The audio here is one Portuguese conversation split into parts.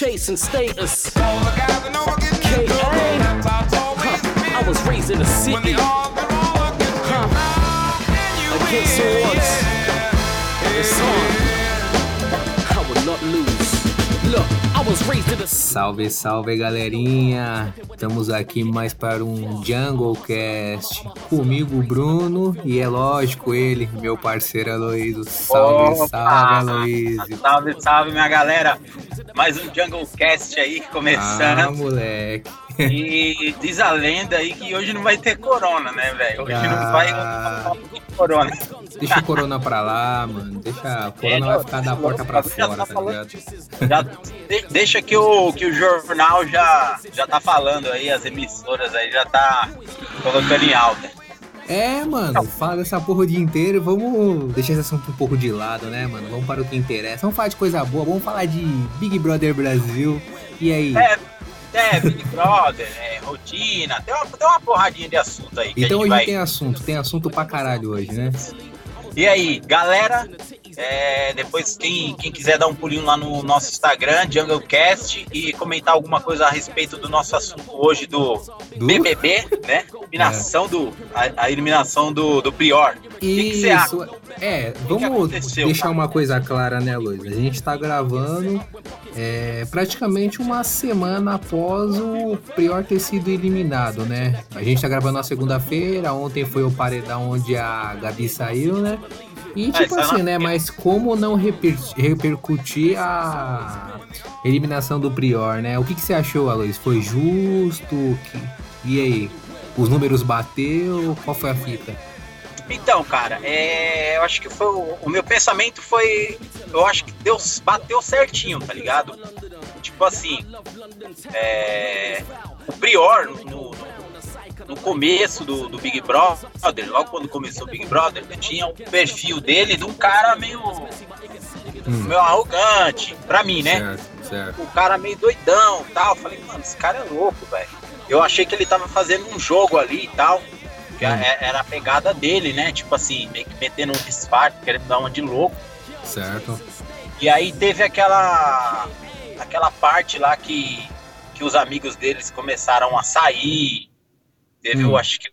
chasing status. I was raised in the city. Huh. Against odds. It's on. I will not lose. Look. Salve, salve galerinha! Estamos aqui mais para um Jungle Cast. Comigo, Bruno, e é lógico, ele, meu parceiro Aloysio. Salve, Opa! salve, Aloysio! Salve, salve, minha galera! Mais um Jungle Cast aí começando. Ah, moleque! E diz a lenda aí que hoje não vai ter corona, né, velho? Hoje ah. não vai ter corona. Deixa o corona pra lá, mano. Deixa. A corona é, vai ficar da porta pra fora, tá, tá ligado? Já, deixa que o, que o jornal já, já tá falando aí, as emissoras aí já tá colocando em alta. É, mano, fala dessa porra o dia inteiro. Vamos deixar esse assunto um pouco de lado, né, mano? Vamos para o que interessa. Vamos falar de coisa boa, vamos falar de Big Brother Brasil. E aí? É, é Big Brother, é, rotina. Tem uma, tem uma porradinha de assunto aí. então hoje vai... tem assunto, tem assunto pra caralho hoje, né? E aí, galera, é, depois, quem, quem quiser dar um pulinho lá no nosso Instagram, JungleCast, e comentar alguma coisa a respeito do nosso assunto hoje do, do? BBB, né? Eliminação é. do, a, a, eliminação do, do Prior. Isso. Que que é, vamos deixar uma coisa clara, né, Luiz? A gente tá gravando é, praticamente uma semana após o Prior ter sido eliminado, né? A gente tá gravando na segunda-feira, ontem foi o paredão onde a Gabi saiu, né? E é, tipo assim, né? Mas como não reper repercutir a eliminação do Prior, né? O que, que você achou, Aloys? Foi justo? E aí? Os números bateu? Qual foi a fita? Então, cara, é, eu acho que foi o, o, meu pensamento foi, eu acho que Deus bateu certinho, tá ligado? Tipo assim, é, o Prior no, no começo do, do, Big Brother, logo quando começou o Big Brother, tinha o perfil dele de um cara meio, hum. meio arrogante, pra mim, né? Certo, certo. O cara meio doidão tal. Falei, mano, esse cara é louco, velho. Eu achei que ele tava fazendo um jogo ali e tal. Que hum. era a pegada dele, né? Tipo assim, meio que metendo um disfarce, querendo dar uma de louco. Certo. E aí teve aquela aquela parte lá que, que os amigos deles começaram a sair, Teve, hum. eu acho que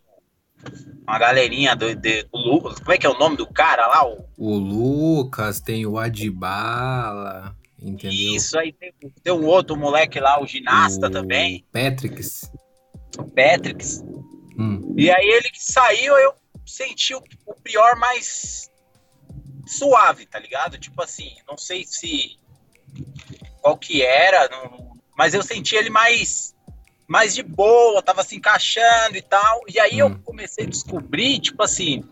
uma galerinha do, de, do Lucas. Como é que é o nome do cara lá? O, o Lucas, tem o Adibala, entendeu? Isso aí tem, tem um outro moleque lá, o ginasta o também. Patricks. O Patricks. Hum. E aí ele que saiu, eu senti o, o pior mais suave, tá ligado? Tipo assim, não sei se qual que era, não, mas eu senti ele mais mais de boa, tava se encaixando e tal. E aí hum. eu comecei a descobrir, tipo assim,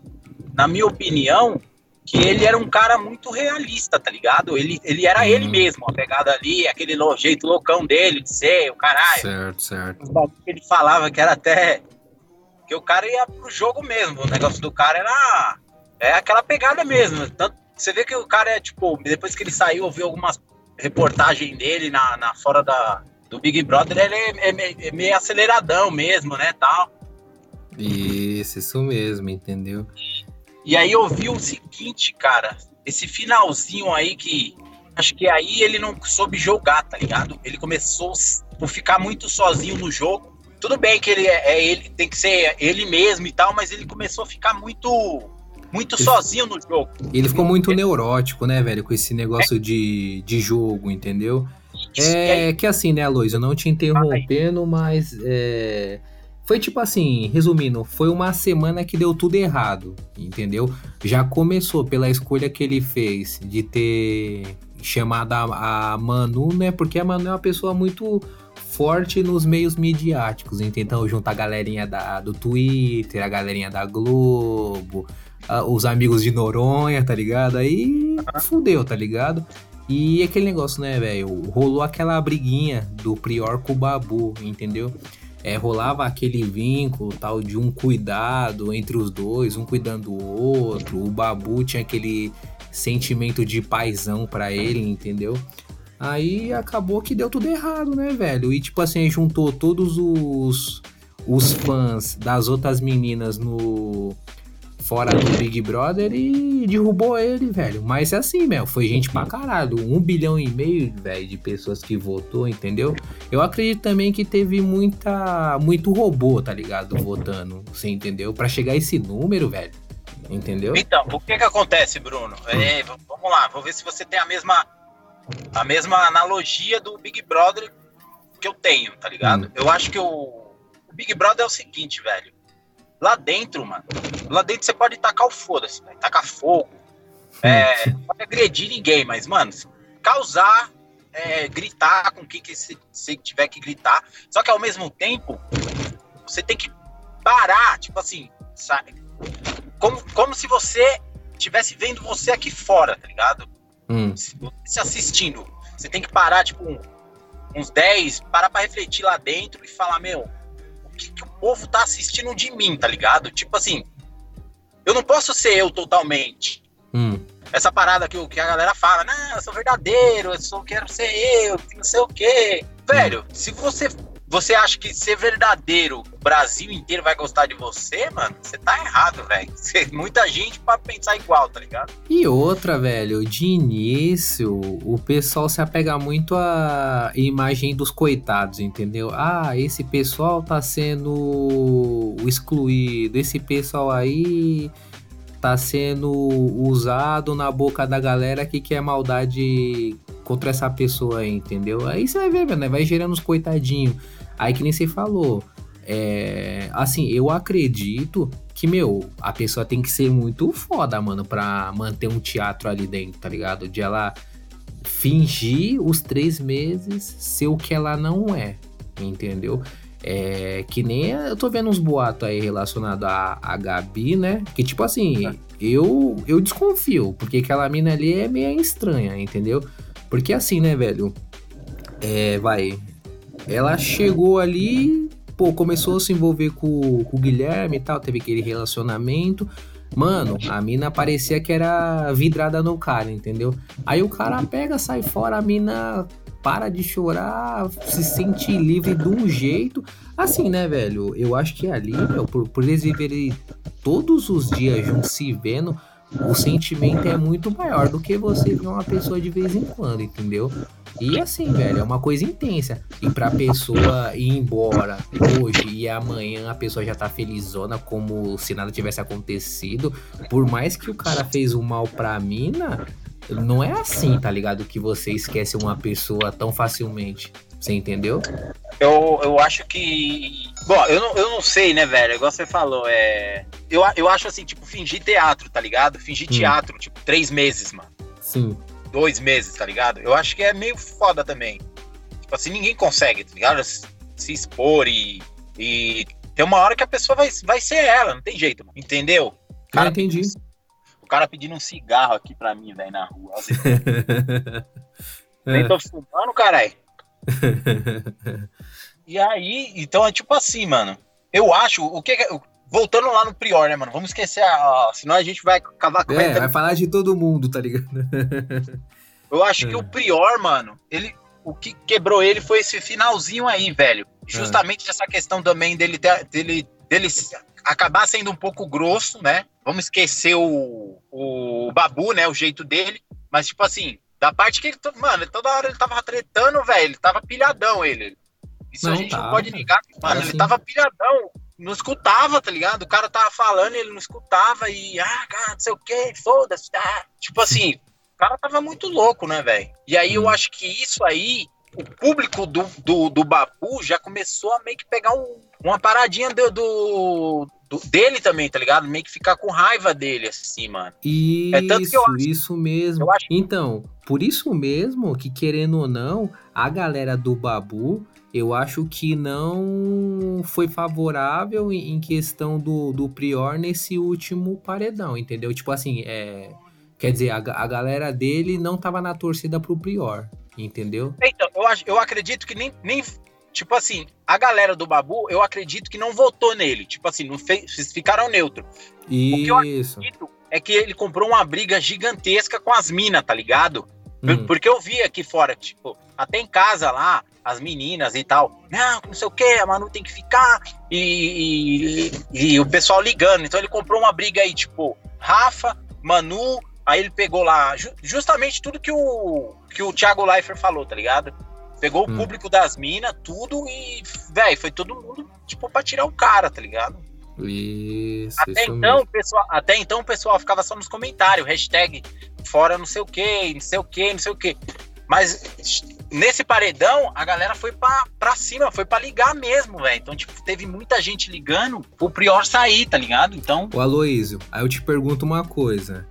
na minha opinião, que ele era um cara muito realista, tá ligado? Ele, ele era hum. ele mesmo, a pegada ali, aquele jeito loucão dele de ser, o caralho. Certo, certo. Ele falava que era até. que o cara ia pro jogo mesmo. O negócio do cara era. É aquela pegada mesmo. Tanto, você vê que o cara é, tipo, depois que ele saiu, eu vi algumas reportagens dele na, na fora da, do Big Brother, ele é, é, é meio aceleradão mesmo, né, tal. Isso, isso mesmo, entendeu? E aí eu vi o seguinte, cara, esse finalzinho aí que acho que aí ele não soube jogar, tá ligado? Ele começou a ficar muito sozinho no jogo. Tudo bem que ele é, é ele tem que ser ele mesmo e tal, mas ele começou a ficar muito muito ele, sozinho no jogo. Ele ficou muito neurótico, né, velho, com esse negócio é. de, de jogo, entendeu? É que assim, né, Luiz, eu não te interrompendo, mas é, foi tipo assim, resumindo, foi uma semana que deu tudo errado, entendeu? Já começou pela escolha que ele fez de ter chamado a, a Manu, né? Porque a Manu é uma pessoa muito forte nos meios midiáticos, então junta a galerinha da, do Twitter, a galerinha da Globo, a, os amigos de Noronha, tá ligado? Aí fudeu, tá ligado? E aquele negócio, né, velho? Rolou aquela briguinha do Prior com o Babu, entendeu? É, rolava aquele vínculo tal de um cuidado entre os dois, um cuidando do outro. O Babu tinha aquele sentimento de paisão para ele, entendeu? Aí acabou que deu tudo errado, né, velho? E tipo assim, juntou todos os, os fãs das outras meninas no fora do Big Brother e derrubou ele, velho. Mas é assim, meu, foi gente pra caralho. Um bilhão e meio, velho, de pessoas que votou, entendeu? Eu acredito também que teve muita, muito robô, tá ligado? Votando, você entendeu? Pra chegar a esse número, velho. Entendeu? Então, o que que acontece, Bruno? É, vamos lá, vou ver se você tem a mesma, a mesma analogia do Big Brother que eu tenho, tá ligado? Hum. Eu acho que o, o Big Brother é o seguinte, velho Lá dentro, mano, lá dentro você pode tacar o foda-se, tacar fogo, é, não pode agredir ninguém, mas, mano, causar, é, gritar com quem que você tiver que gritar. Só que ao mesmo tempo, você tem que parar, tipo assim, sabe? Como, como se você estivesse vendo você aqui fora, tá ligado? Hum. Se assistindo. Você tem que parar, tipo, uns 10, parar pra refletir lá dentro e falar, meu, que, que o povo tá assistindo de mim, tá ligado? Tipo assim, eu não posso ser eu totalmente. Hum. Essa parada que, que a galera fala, não, eu sou verdadeiro, eu só quero ser eu, não sei o quê. Velho, se você você acha que ser verdadeiro, o Brasil inteiro vai gostar de você, mano? Você tá errado, velho. Muita gente para pensar igual, tá ligado? E outra, velho, de início, o pessoal se apega muito à imagem dos coitados, entendeu? Ah, esse pessoal tá sendo excluído, esse pessoal aí tá sendo usado na boca da galera que quer maldade contra essa pessoa aí, entendeu? Aí você vai ver, né? Vai gerando os coitadinhos. Aí que nem você falou. É, assim, eu acredito que, meu, a pessoa tem que ser muito foda, mano, pra manter um teatro ali dentro, tá ligado? De ela fingir os três meses ser o que ela não é, entendeu? É, que nem eu tô vendo uns boatos aí relacionados a, a Gabi, né? Que tipo assim, eu, eu desconfio, porque aquela mina ali é meio estranha, entendeu? Porque assim, né, velho? É, vai. Ela chegou ali, pô, começou a se envolver com, com o Guilherme e tal, teve aquele relacionamento. Mano, a mina parecia que era vidrada no cara, entendeu? Aí o cara pega, sai fora, a mina para de chorar, se sente livre de um jeito. Assim, né, velho? Eu acho que ali, meu, por, por eles viverem todos os dias juntos se vendo, o sentimento é muito maior do que você ver uma pessoa de vez em quando, entendeu? E assim, velho, é uma coisa intensa. E pra pessoa ir embora hoje e amanhã a pessoa já tá felizona como se nada tivesse acontecido, por mais que o cara fez o um mal pra mina, não é assim, tá ligado? Que você esquece uma pessoa tão facilmente. Você entendeu? Eu, eu acho que. Bom, eu não, eu não sei, né, velho? Igual você falou, é. Eu, eu acho assim, tipo, fingir teatro, tá ligado? Fingir hum. teatro, tipo, três meses, mano. Sim. Dois meses, tá ligado? Eu acho que é meio foda também. Tipo assim, ninguém consegue, tá ligado? Se expor e. E tem uma hora que a pessoa vai, vai ser ela, não tem jeito, mano. Entendeu? Cara, entendi. O cara pedindo um cigarro aqui pra mim, velho, na rua. Nem tô fumando, caralho. e aí, então é tipo assim, mano. Eu acho, o que Voltando lá no Prior, né, mano? Vamos esquecer, a, senão a gente vai acabar com É, vai falar de todo mundo, tá ligado? Eu acho é. que o Prior, mano, ele, o que quebrou ele foi esse finalzinho aí, velho. Justamente é. essa questão também dele, dele, dele acabar sendo um pouco grosso, né? Vamos esquecer o, o Babu, né? O jeito dele. Mas, tipo assim, da parte que ele. Mano, toda hora ele tava tretando, velho. Ele tava pilhadão, ele. Isso não, a gente tá. não pode negar. Mano, ele assim. tava pilhadão. Não escutava, tá ligado? O cara tava falando e ele não escutava. E, ah, cara, não sei o que, foda-se. Ah. Tipo assim, o cara tava muito louco, né, velho? E aí hum. eu acho que isso aí, o público do, do, do Babu já começou a meio que pegar um, uma paradinha do, do, do, dele também, tá ligado? Meio que ficar com raiva dele, assim, mano. Isso, é tanto que eu acho, isso mesmo. Acho... Então, por isso mesmo que, querendo ou não, a galera do Babu, eu acho que não foi favorável em questão do, do Prior nesse último paredão, entendeu? Tipo assim, é. Quer dizer, a, a galera dele não tava na torcida pro Prior, entendeu? Então, eu, acho, eu acredito que nem, nem tipo assim, a galera do Babu, eu acredito que não votou nele. Tipo assim, não fez, ficaram neutro. Isso. O que eu acredito é que ele comprou uma briga gigantesca com as minas, tá ligado? Hum. Porque eu vi aqui fora, tipo, até em casa lá, as meninas e tal. Não, não sei o que, a Manu tem que ficar. E, e, e, o pessoal ligando. Então ele comprou uma briga aí, tipo, Rafa, Manu. Aí ele pegou lá ju justamente tudo que o, que o Thiago Leifert falou, tá ligado? Pegou hum. o público das minas, tudo e, velho, foi todo mundo, tipo, pra tirar o cara, tá ligado? Isso, até isso então, mesmo. pessoal, até então o pessoal ficava só nos comentários, hashtag fora não sei o que, não sei o que, não sei o que. Mas nesse paredão, a galera foi pra, pra cima, foi pra ligar mesmo, velho. Então, tipo, teve muita gente ligando pro Prior sair, tá ligado? Então. O Aloísio, aí eu te pergunto uma coisa.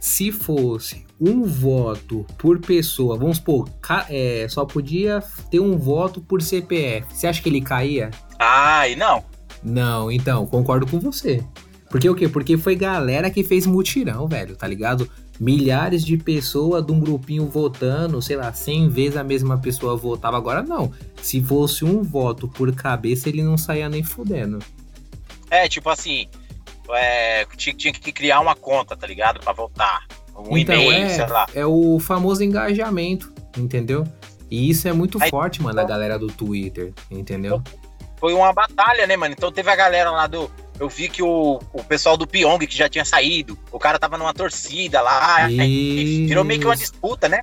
Se fosse um voto por pessoa, vamos supor, é, só podia ter um voto por CPF, você acha que ele caía? Ai, não. Não, então, concordo com você. Porque o quê? Porque foi galera que fez mutirão, velho, tá ligado? milhares de pessoas de um grupinho votando, sei lá, 100 vezes a mesma pessoa votava. Agora não. Se fosse um voto por cabeça, ele não saía nem fudendo. É, tipo assim, é, tinha, tinha, que criar uma conta, tá ligado? Pra votar. Um então, e-mail, é, sei lá. É o famoso engajamento, entendeu? E isso é muito Aí, forte, mano, então, a galera do Twitter, entendeu? Foi uma batalha, né, mano? Então teve a galera lá do eu vi que o, o pessoal do Pyong, que já tinha saído, o cara tava numa torcida lá, e... virou meio que uma disputa, né?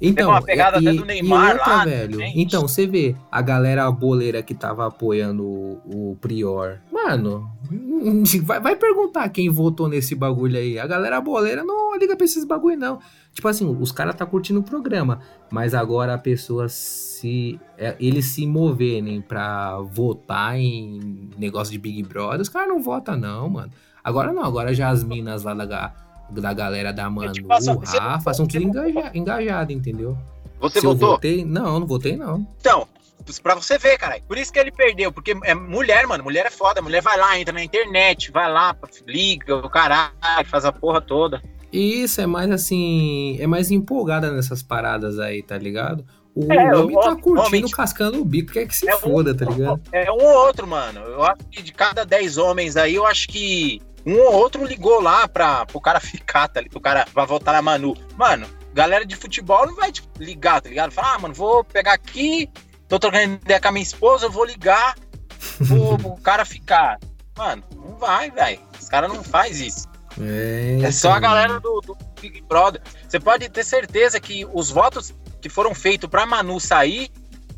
Então, uma pegada e, até do Neymar outra, lá, velho. Né? Então, você vê a galera boleira que tava apoiando o, o Prior. Mano, vai, vai, perguntar quem votou nesse bagulho aí. A galera boleira não liga pra esses bagulho, não. Tipo assim, os caras tá curtindo o programa, mas agora a pessoa se é, eles se moverem para votar em negócio de Big Brother, os caras não votam não, mano. Agora não, agora já as minas lá da, da galera da Manu, o Rafa, são tudo engaja, engajado, entendeu? Você Se votou? Votei, não, não votei não. Então, pra você ver, cara. Por isso que ele perdeu, porque é mulher, mano. Mulher é foda. Mulher vai lá, entra na internet, vai lá, liga, o caralho, faz a porra toda. Isso, é mais assim. É mais empolgada nessas paradas aí, tá ligado? O é, homem tá curtindo, cascando o bico, quer que se é foda, um, tá ligado? É um ou outro, mano. Eu acho que de cada 10 homens aí, eu acho que um ou outro ligou lá pra, pro cara ficar, tá ligado? O cara vai voltar na Manu. Mano, galera de futebol não vai tipo, ligar, tá ligado? Falar, ah, mano, vou pegar aqui, tô trocando ideia com a minha esposa, eu vou ligar pro, pro cara ficar. Mano, não vai, velho. Os caras não faz isso. É, é só a galera do, do Big Brother. Você pode ter certeza que os votos que foram feitos pra Manu sair,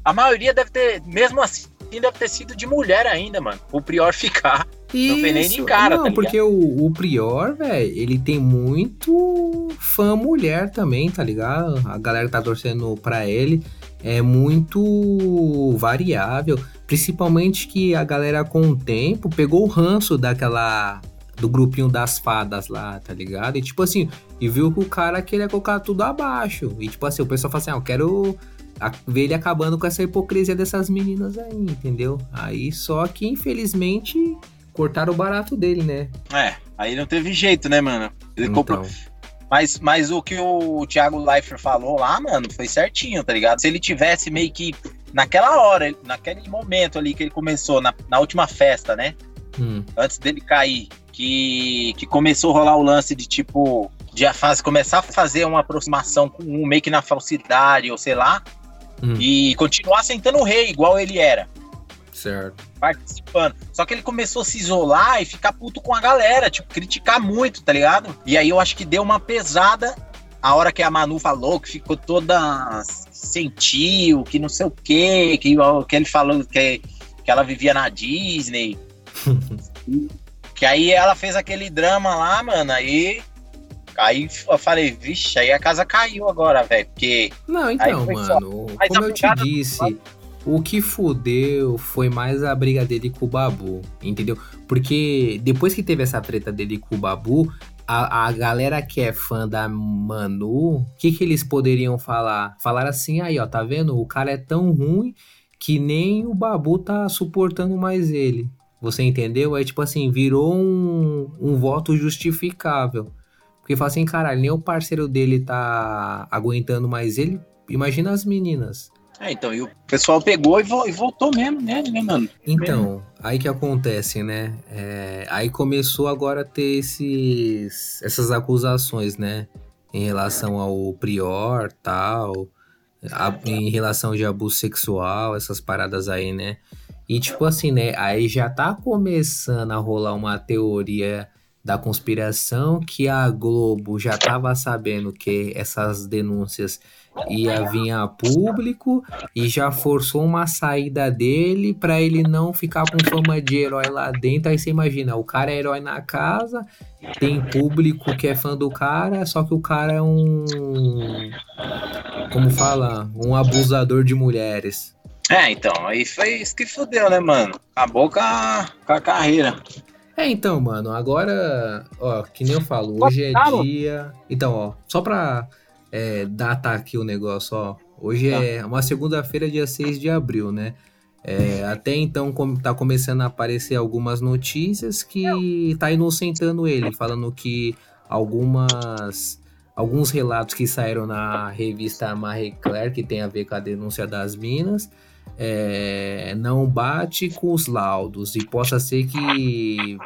a maioria deve ter, mesmo assim, deve ter sido de mulher ainda, mano. O Prior ficar. Isso. Não foi nem de cara, Não, tá porque o, o Prior, velho, ele tem muito fã mulher também, tá ligado? A galera que tá torcendo pra ele é muito variável. Principalmente que a galera com o tempo pegou o ranço daquela do grupinho das fadas lá, tá ligado? E tipo assim, e viu que o cara queria colocar tudo abaixo. E tipo assim, o pessoal fala assim, ah, eu quero ver ele acabando com essa hipocrisia dessas meninas aí, entendeu? Aí só que, infelizmente, cortaram o barato dele, né? É, aí não teve jeito, né, mano? Ele então. comprou. Mas, mas o que o Thiago Leifert falou lá, mano, foi certinho, tá ligado? Se ele tivesse meio que naquela hora, naquele momento ali que ele começou, na, na última festa, né? Hum. Antes dele cair, que, que começou a rolar o lance de tipo, de a fase começar a fazer uma aproximação com um meio que na falsidade, ou sei lá, hum. e continuar sentando o rei, igual ele era. Certo. Participando. Só que ele começou a se isolar e ficar puto com a galera, tipo, criticar muito, tá ligado? E aí eu acho que deu uma pesada a hora que a Manu falou, que ficou toda sentiu, que não sei o quê, que, que ele falou que, que ela vivia na Disney. Que aí ela fez aquele drama lá, mano, aí. Aí eu falei, vixe, aí a casa caiu agora, velho. Porque. Não, então, mano, só... como eu te disse, o que fudeu foi mais a briga dele com o Babu, entendeu? Porque depois que teve essa treta dele com o Babu, a, a galera que é fã da Manu, o que, que eles poderiam falar? Falar assim, aí, ó, tá vendo? O cara é tão ruim que nem o Babu tá suportando mais ele. Você entendeu? Aí, tipo assim, virou um, um voto justificável. Porque fala assim, caralho, nem o parceiro dele tá aguentando mais ele. Imagina as meninas. É, então, e o pessoal pegou e, vo e voltou mesmo, né, né, mano? Então, mesmo. aí que acontece, né? É, aí começou agora a ter esses, essas acusações, né? em relação ao prior, tal, a, em relação de abuso sexual, essas paradas aí, né? E tipo assim, né? Aí já tá começando a rolar uma teoria da conspiração que a Globo já tava sabendo que essas denúncias ia vir a público e já forçou uma saída dele para ele não ficar com fama de herói lá dentro. Aí você imagina, o cara é herói na casa, tem público que é fã do cara, só que o cara é um. Como fala? Um abusador de mulheres. É, então, aí foi isso que fodeu, né, mano? Acabou com a, com a carreira. É, então, mano, agora, ó, que nem eu falo, hoje é dia. Então, ó, só pra é, datar aqui o negócio, ó. Hoje tá. é uma segunda-feira, dia 6 de abril, né? É, até então tá começando a aparecer algumas notícias que tá inocentando ele, falando que algumas alguns relatos que saíram na revista Marie Claire, que tem a ver com a denúncia das minas, é, não bate com os laudos e possa ser que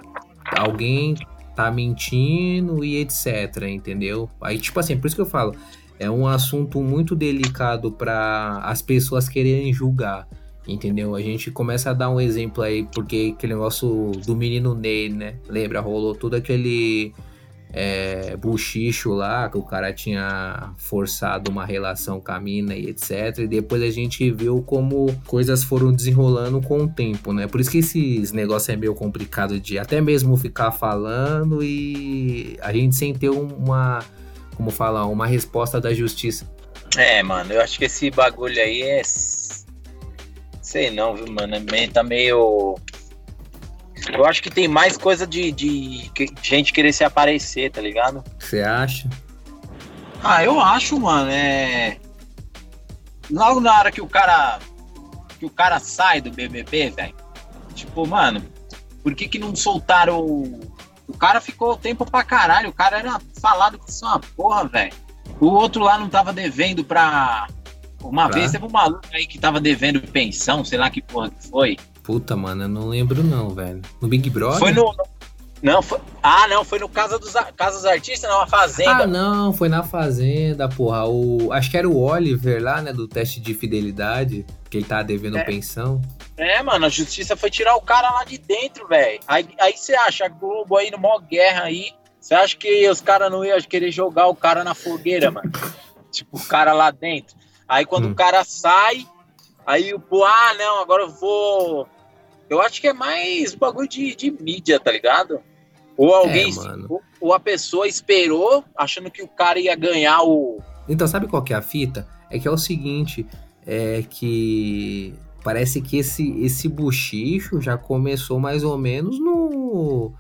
alguém tá mentindo e etc, entendeu? Aí, tipo assim, por isso que eu falo, é um assunto muito delicado para as pessoas quererem julgar, entendeu? A gente começa a dar um exemplo aí, porque aquele negócio do menino Ney, né? Lembra? Rolou todo aquele é, buchicho lá, que o cara tinha forçado uma relação com a mina e etc. E depois a gente viu como coisas foram desenrolando com o tempo, né? Por isso que esses negócios é meio complicado de até mesmo ficar falando e a gente sem ter uma, como falar, uma resposta da justiça. É, mano, eu acho que esse bagulho aí é. Sei não, viu, mano? Tá meio eu acho que tem mais coisa de, de, gente querer se aparecer, tá ligado? Você acha? Ah, eu acho, mano. É. Logo na hora que o cara. Que o cara sai do BBB, velho. Tipo, mano, por que que não soltaram. O, o cara ficou tempo pra caralho. O cara era falado que isso é uma porra, velho. O outro lá não tava devendo pra. Uma pra? vez teve um maluco aí que tava devendo pensão, sei lá que porra que foi. Puta, mano, eu não lembro não, velho. No Big Brother? Foi no. Não, foi. Ah, não, foi no Casa dos, Casa dos Artistas, não, a Fazenda. Ah, não, foi na Fazenda, porra. O, acho que era o Oliver lá, né, do teste de fidelidade, que ele tá devendo é. pensão. É, mano, a justiça foi tirar o cara lá de dentro, velho. Aí você acha, a Globo aí no maior guerra aí, você acha que os caras não iam querer jogar o cara na fogueira, mano? tipo, o cara lá dentro. Aí quando hum. o cara sai, aí o, ah, não, agora eu vou eu acho que é mais bagulho de, de mídia, tá ligado? Ou alguém. É, ou, ou, a pessoa esperou achando que o cara ia ganhar o. Então, sabe qual que é a fita? É que é o seguinte: é que parece que esse, esse buchicho já começou mais ou menos no.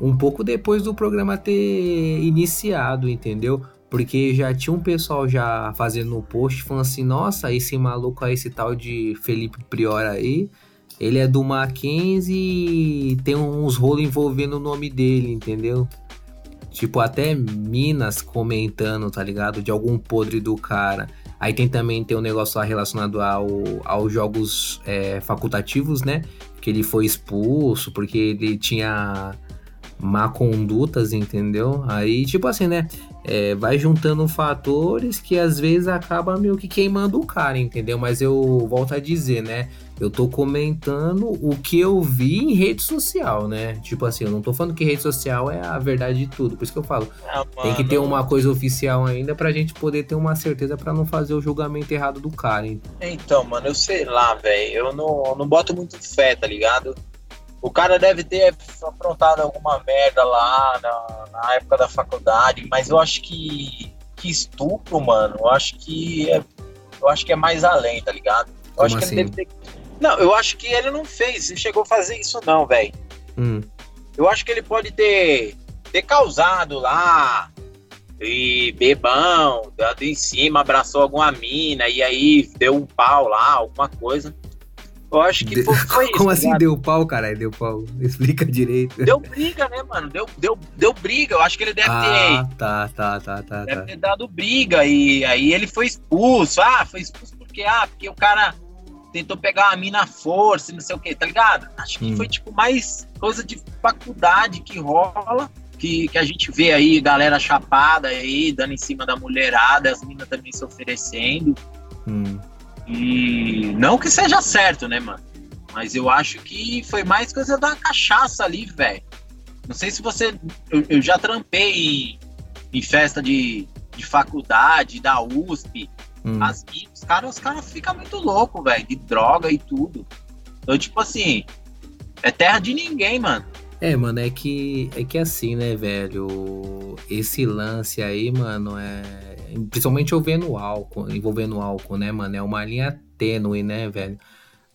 Um pouco depois do programa ter iniciado, entendeu? Porque já tinha um pessoal já fazendo o post falando assim: nossa, esse maluco aí, esse tal de Felipe Prior aí, ele é do Mackenzie e tem uns rolos envolvendo o nome dele, entendeu? Tipo, até Minas comentando, tá ligado? De algum podre do cara. Aí tem também tem um negócio lá relacionado ao, aos jogos é, facultativos, né? Que ele foi expulso porque ele tinha má condutas, entendeu? Aí, tipo assim, né? É, vai juntando fatores que às vezes acaba meio que queimando o cara, entendeu? Mas eu volto a dizer, né? Eu tô comentando o que eu vi em rede social, né? Tipo assim, eu não tô falando que rede social é a verdade de tudo. Por isso que eu falo, ah, tem que ter uma coisa oficial ainda pra gente poder ter uma certeza para não fazer o julgamento errado do cara, hein? Então, mano, eu sei lá, velho. Eu não, não boto muito fé, tá ligado? O cara deve ter aprontado alguma merda lá na, na época da faculdade, mas eu acho que, que estupro, mano, eu acho que é, eu acho que é mais além, tá ligado? Eu Como acho assim? que ele deve ter. Não, eu acho que ele não fez, não chegou a fazer isso, não, velho. Hum. Eu acho que ele pode ter, ter causado lá e bebão, dado em cima, abraçou alguma mina e aí deu um pau lá, alguma coisa. Eu acho que foi, foi isso. Como assim deu pau, caralho? Deu pau. Explica direito. Deu briga, né, mano? Deu, deu, deu briga. Eu acho que ele deve ah, ter. Tá, tá, tá, tá. Deve tá. ter dado briga. E aí ele foi expulso. Ah, foi expulso porque, ah, porque o cara tentou pegar a mina à força e não sei o que, tá ligado? Acho que hum. foi, tipo, mais coisa de faculdade que rola que, que a gente vê aí, galera chapada aí, dando em cima da mulherada, as meninas também se oferecendo. Hum. E não que seja certo, né, mano? Mas eu acho que foi mais coisa da cachaça ali, velho. Não sei se você. Eu, eu já trampei em, festa de, de faculdade, da USP. Hum. As, os caras os cara ficam muito loucos, velho, de droga e tudo. Então, tipo assim, é terra de ninguém, mano. É, mano, é que é que assim, né, velho? Esse lance aí, mano, é principalmente envolvendo álcool, envolvendo álcool, né, mano? É uma linha tênue, né, velho?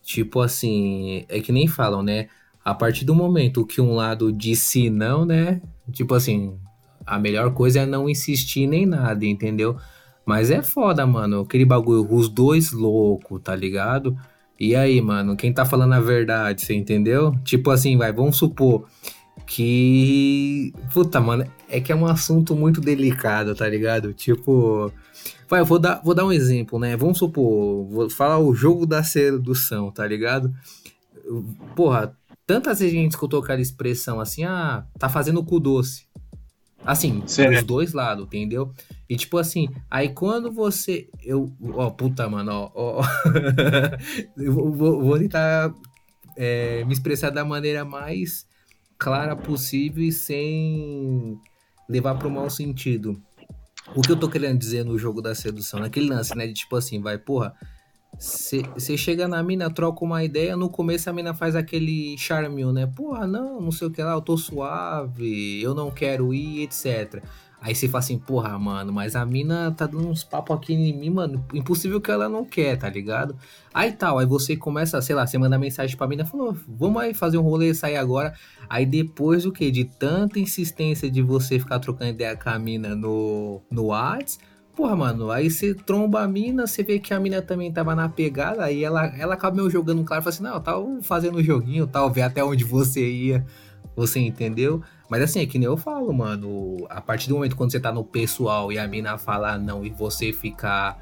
Tipo assim, é que nem falam, né? A partir do momento que um lado disse não, né? Tipo assim, a melhor coisa é não insistir nem nada, entendeu? Mas é foda, mano. Aquele bagulho, os dois loucos, tá ligado? E aí, mano, quem tá falando a verdade, você entendeu? Tipo assim, vai, vamos supor que. Puta, mano, é que é um assunto muito delicado, tá ligado? Tipo. Vai, eu vou dar, vou dar um exemplo, né? Vamos supor, vou falar o jogo da sedução, tá ligado? Porra, tantas vezes a gente escutou aquela expressão assim, ah, tá fazendo cu doce. Assim, Sim. dois lados, entendeu? E tipo assim, aí quando você. Eu. Ó, puta, mano, ó. eu vou, vou tentar é, me expressar da maneira mais clara possível e sem levar para o mau sentido. O que eu tô querendo dizer no jogo da sedução, naquele lance, né? De tipo assim, vai, porra. Você chega na mina, troca uma ideia, no começo a mina faz aquele charminho, né? Porra, não, não sei o que lá, eu tô suave, eu não quero ir, etc. Aí você fala assim, porra, mano, mas a mina tá dando uns papos aqui em mim, mano. Impossível que ela não quer, tá ligado? Aí tal, aí você começa, sei lá, você manda mensagem pra mina, falou, vamos aí fazer um rolê, sair agora. Aí depois do que? De tanta insistência de você ficar trocando ideia com a mina no, no Whats, porra, mano, aí você tromba a mina, você vê que a mina também tava na pegada, aí ela, ela acaba meio jogando claro, fala assim, não, tava fazendo um joguinho, tal, ver até onde você ia, você entendeu? Mas assim, é que nem eu falo, mano. A partir do momento quando você tá no pessoal e a mina falar não e você ficar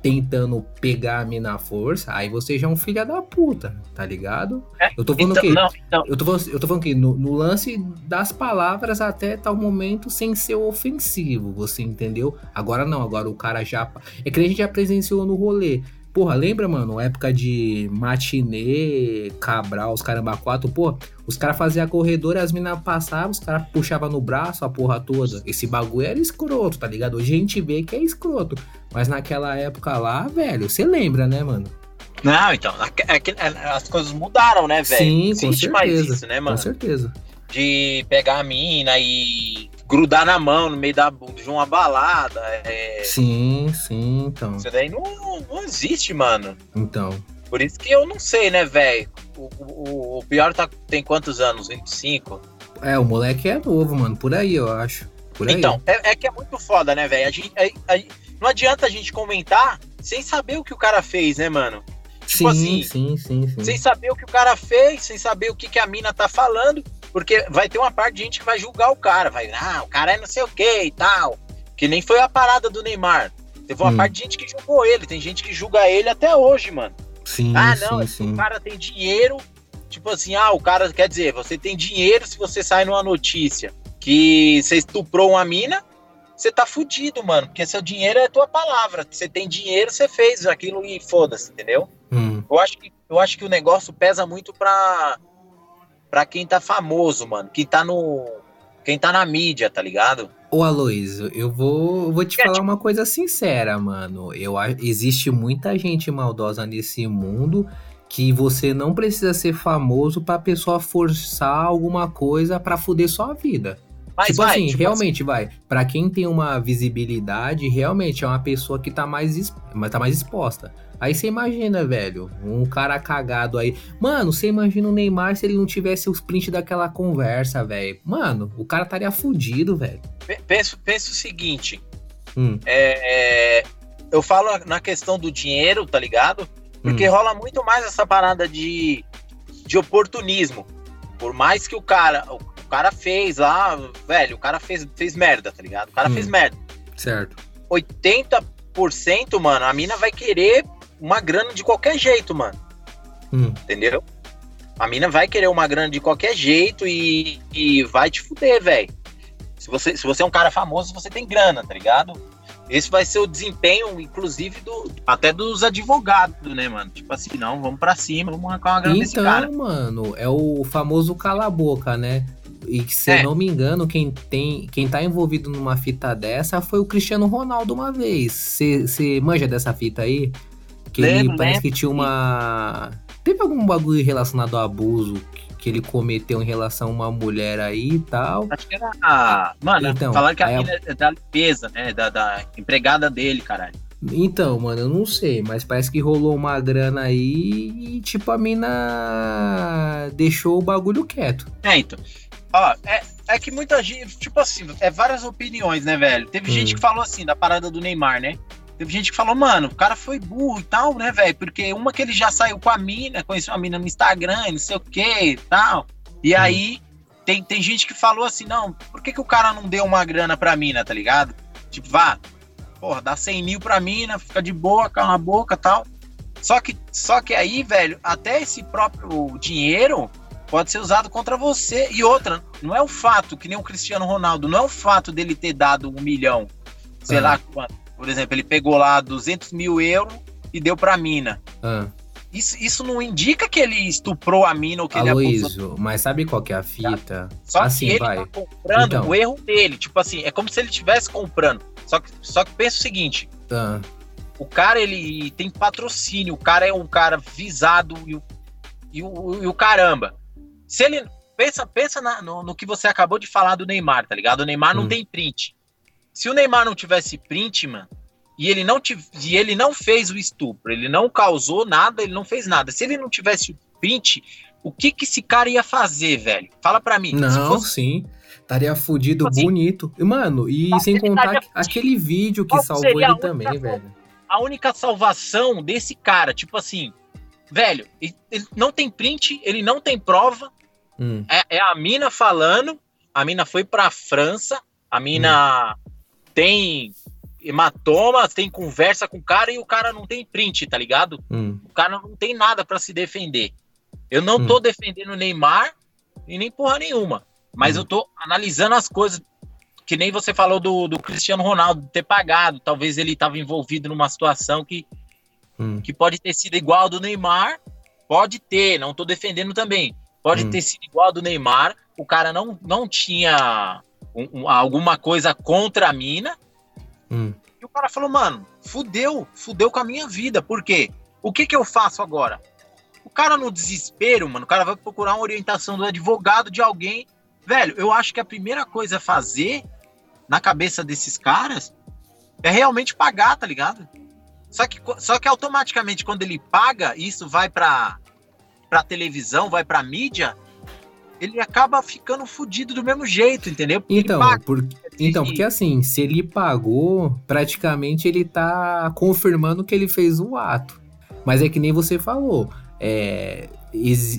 tentando pegar a mina à força, aí você já é um filho da puta, tá ligado? É, eu tô falando então, que. Não, então... eu, tô falando, eu tô falando que no, no, lance das palavras até tal momento sem ser ofensivo, você entendeu? Agora não, agora o cara já. É que a gente já presenciou no rolê. Porra, lembra, mano, época de matinê, Cabral, os caramba quatro, pô, os caras faziam a corredora, as minas passavam, os caras puxavam no braço a porra toda. Esse bagulho era escroto, tá ligado? Hoje a gente vê que é escroto. Mas naquela época lá, velho, você lembra, né, mano? Não, então, é é, as coisas mudaram, né, velho? Sim, com certeza. Mais isso, né, mano? Com certeza. De pegar a mina e grudar na mão no meio da, de uma balada. É... Sim, sim, então. Isso daí não, não existe, mano. Então. Por isso que eu não sei, né, velho? O, o, o, pior tá, tem quantos anos? 25? É, o moleque é novo, mano. Por aí, eu acho. Por. Então, é, é que é muito foda, né, velho? Não adianta a gente comentar sem saber o que o cara fez, né, mano? Tipo sim, assim, sim, sim, sim. Sem saber o que o cara fez, sem saber o que, que a mina tá falando. Porque vai ter uma parte de gente que vai julgar o cara, vai, ah, o cara é não sei o que e tal. Que nem foi a parada do Neymar. Teve uma hum. parte de gente que julgou ele, tem gente que julga ele até hoje, mano. Sim, ah, não, sim, sim. o cara tem dinheiro. Tipo assim, ah, o cara, quer dizer, você tem dinheiro se você sai numa notícia que você estuprou uma mina, você tá fudido, mano, porque seu dinheiro é tua palavra. Você tem dinheiro, você fez aquilo e foda-se, entendeu? Hum. Eu, acho que, eu acho que o negócio pesa muito pra, pra quem tá famoso, mano. Quem tá no. Quem tá na mídia, tá ligado? Ô Aloysio, eu vou, vou te falar uma coisa sincera, mano. Eu, existe muita gente maldosa nesse mundo que você não precisa ser famoso pra pessoa forçar alguma coisa pra fuder sua vida. Mas tipo vai, assim, tipo realmente assim. vai. Para quem tem uma visibilidade, realmente é uma pessoa que tá mais, tá mais exposta. Aí você imagina, velho, um cara cagado aí. Mano, você imagina o Neymar se ele não tivesse os prints daquela conversa, velho. Mano, o cara estaria fudido, velho. Penso, penso o seguinte. Hum. É, é, eu falo na questão do dinheiro, tá ligado? Porque hum. rola muito mais essa parada de, de oportunismo. Por mais que o cara, o, o cara fez lá, velho, o cara fez, fez merda, tá ligado? O cara hum. fez merda. Certo. 80%, mano, a mina vai querer uma grana de qualquer jeito, mano. Hum. Entendeu? A mina vai querer uma grana de qualquer jeito e, e vai te fuder, velho. Se você, se você é um cara famoso, você tem grana, tá ligado? Esse vai ser o desempenho, inclusive, do, até dos advogados, né, mano? Tipo assim, não, vamos pra cima, vamos arrancar uma grana então, desse cara. Então, mano, é o famoso cala-boca, né? E se é. eu não me engano, quem, tem, quem tá envolvido numa fita dessa foi o Cristiano Ronaldo uma vez. Você manja dessa fita aí? Que lembro, ele parece lembro. que tinha uma. Teve algum bagulho relacionado ao abuso que ele cometeu em relação a uma mulher aí e tal. Acho que era. A... Mano, então, falaram que a mina é da limpeza, né? Da, da empregada dele, caralho. Então, mano, eu não sei, mas parece que rolou uma grana aí e, tipo, a mina deixou o bagulho quieto. É, então. Ó, é, é que muita gente, tipo assim, é várias opiniões, né, velho? Teve hum. gente que falou assim, da parada do Neymar, né? Teve gente que falou, mano, o cara foi burro e tal, né, velho? Porque uma que ele já saiu com a mina, conheceu a mina no Instagram, não sei o que e tal. E hum. aí, tem, tem gente que falou assim, não, por que, que o cara não deu uma grana pra mina, tá ligado? Tipo, vá, porra, dá 100 mil pra mina, fica de boa, cala a boca tal. Só que, só que aí, velho, até esse próprio dinheiro pode ser usado contra você. E outra, não é o fato, que nem o Cristiano Ronaldo, não é o fato dele ter dado um milhão, sei lá quanto por exemplo, ele pegou lá 200 mil euros e deu pra mina. Ah. Isso, isso não indica que ele estuprou a mina ou que Aloysio, ele abusou. mas sabe qual que é a fita? Só assim, que ele vai. tá comprando então. o erro dele. Tipo assim, é como se ele estivesse comprando. Só que, só que pensa o seguinte. Ah. O cara, ele tem patrocínio. O cara é um cara visado e o, e o, e o caramba. Se ele... Pensa, pensa na, no, no, que você acabou de falar do Neymar, tá ligado? O Neymar hum. não tem print. Se o Neymar não tivesse print, mano, e ele não tiv e ele não fez o estupro, ele não causou nada, ele não fez nada. Se ele não tivesse o print, o que que esse cara ia fazer, velho? Fala para mim. Não, fosse... sim. Estaria fudido tipo assim, bonito. Mano, e sem contar aquele vídeo que salvou ele também, única, velho. A única salvação desse cara, tipo assim, velho, ele não tem print, ele não tem prova. Hum. É, é, a mina falando. A mina foi pra França. A mina hum tem hematomas, tem conversa com o cara e o cara não tem print, tá ligado? Hum. O cara não tem nada para se defender. Eu não hum. tô defendendo o Neymar e nem porra nenhuma, mas hum. eu tô analisando as coisas que nem você falou do, do Cristiano Ronaldo ter pagado. Talvez ele estava envolvido numa situação que, hum. que pode ter sido igual ao do Neymar. Pode ter, não tô defendendo também. Pode hum. ter sido igual ao do Neymar. O cara não, não tinha um, um, alguma coisa contra a mina. Hum. E o cara falou, mano, fudeu, fudeu com a minha vida. Por quê? O que que eu faço agora? O cara no desespero, mano, o cara vai procurar uma orientação do advogado de alguém. Velho, eu acho que a primeira coisa a fazer na cabeça desses caras é realmente pagar, tá ligado? Só que, só que automaticamente quando ele paga, isso vai pra, pra televisão, vai pra mídia, ele acaba ficando fudido do mesmo jeito, entendeu? Porque então, por, então, porque assim, se ele pagou, praticamente ele tá confirmando que ele fez o ato. Mas é que nem você falou, é,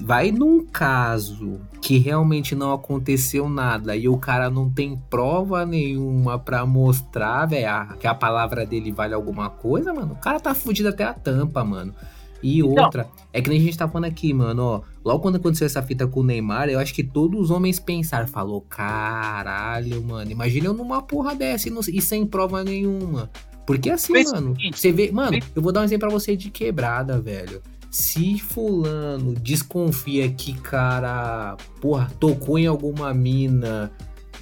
vai num caso que realmente não aconteceu nada e o cara não tem prova nenhuma para mostrar, velho, que a palavra dele vale alguma coisa, mano, o cara tá fudido até a tampa, mano. E então, outra, é que nem a gente tá falando aqui, mano, ó. Logo quando aconteceu essa fita com o Neymar, eu acho que todos os homens pensaram, falou, caralho, mano, imagina eu numa porra dessa e, não, e sem prova nenhuma. Porque assim, mano, você vê. Mano, eu vou dar um exemplo pra você de quebrada, velho. Se fulano desconfia que cara, porra, tocou em alguma mina,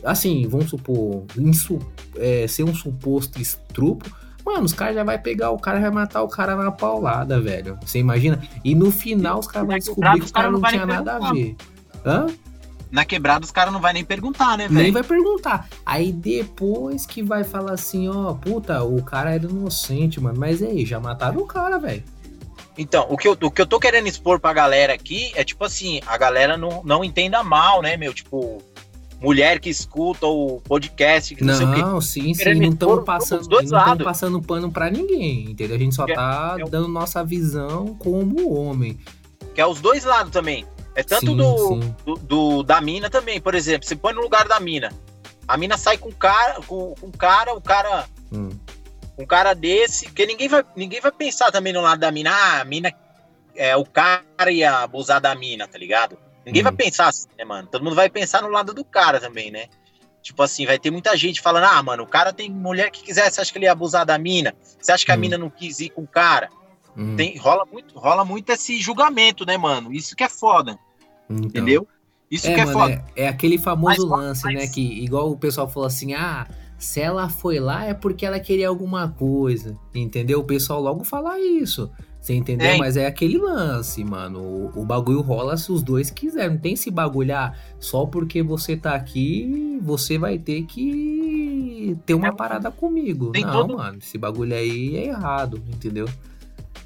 assim, vamos supor, insu, é, ser um suposto estrupo Mano, os caras já vai pegar o cara e vai matar o cara na paulada, velho. Você imagina? E no final os caras vão descobrir que os caras não tinha nada a ver. Hã? Na quebrada os caras não vai nem perguntar, né, velho? Nem vai perguntar. Aí depois que vai falar assim, ó, puta, o cara era inocente, mano. Mas aí, já mataram o cara, velho. Então, o que, eu, o que eu tô querendo expor pra galera aqui é tipo assim, a galera não, não entenda mal, né, meu? Tipo, mulher que escuta o podcast, que não, não sim, sim, não estamos passando, não passando pano para ninguém, entendeu? A gente só que é, tá é, dando nossa visão como homem. Que é os dois lados também. É tanto sim, do, sim. do, Do, da mina também, por exemplo, você põe no lugar da mina. A mina sai com cara, com, com cara, o cara hum. um cara desse, porque ninguém vai, ninguém vai pensar também no lado da mina, ah, a mina é o cara ia abusar da mina, tá ligado? Ninguém vai uhum. pensar assim, né, mano? Todo mundo vai pensar no lado do cara também, né? Tipo assim, vai ter muita gente falando: ah, mano, o cara tem mulher que quiser, você acha que ele ia abusar da mina? Você acha que a Hum. mina não quis ir com o cara? Hum, Tem, rola, muito, rola muito esse julgamento, né, mano? Isso que é foda, então. entendeu? Isso É, que é mano, foda. é, é aquele famoso Mas- lance, mas- né? Que igual o pessoal falou assim, ah, se ela foi lá é porque ela queria alguma coisa, entendeu? O pessoal logo fala isso, você entendeu? É. Mas é aquele lance, mano. O, o bagulho rola se os dois quiserem. Não tem se bagulhar só porque você tá aqui, você vai ter que ter uma É, parada comigo. tem Não, todo- mano, esse bagulho aí é errado, entendeu?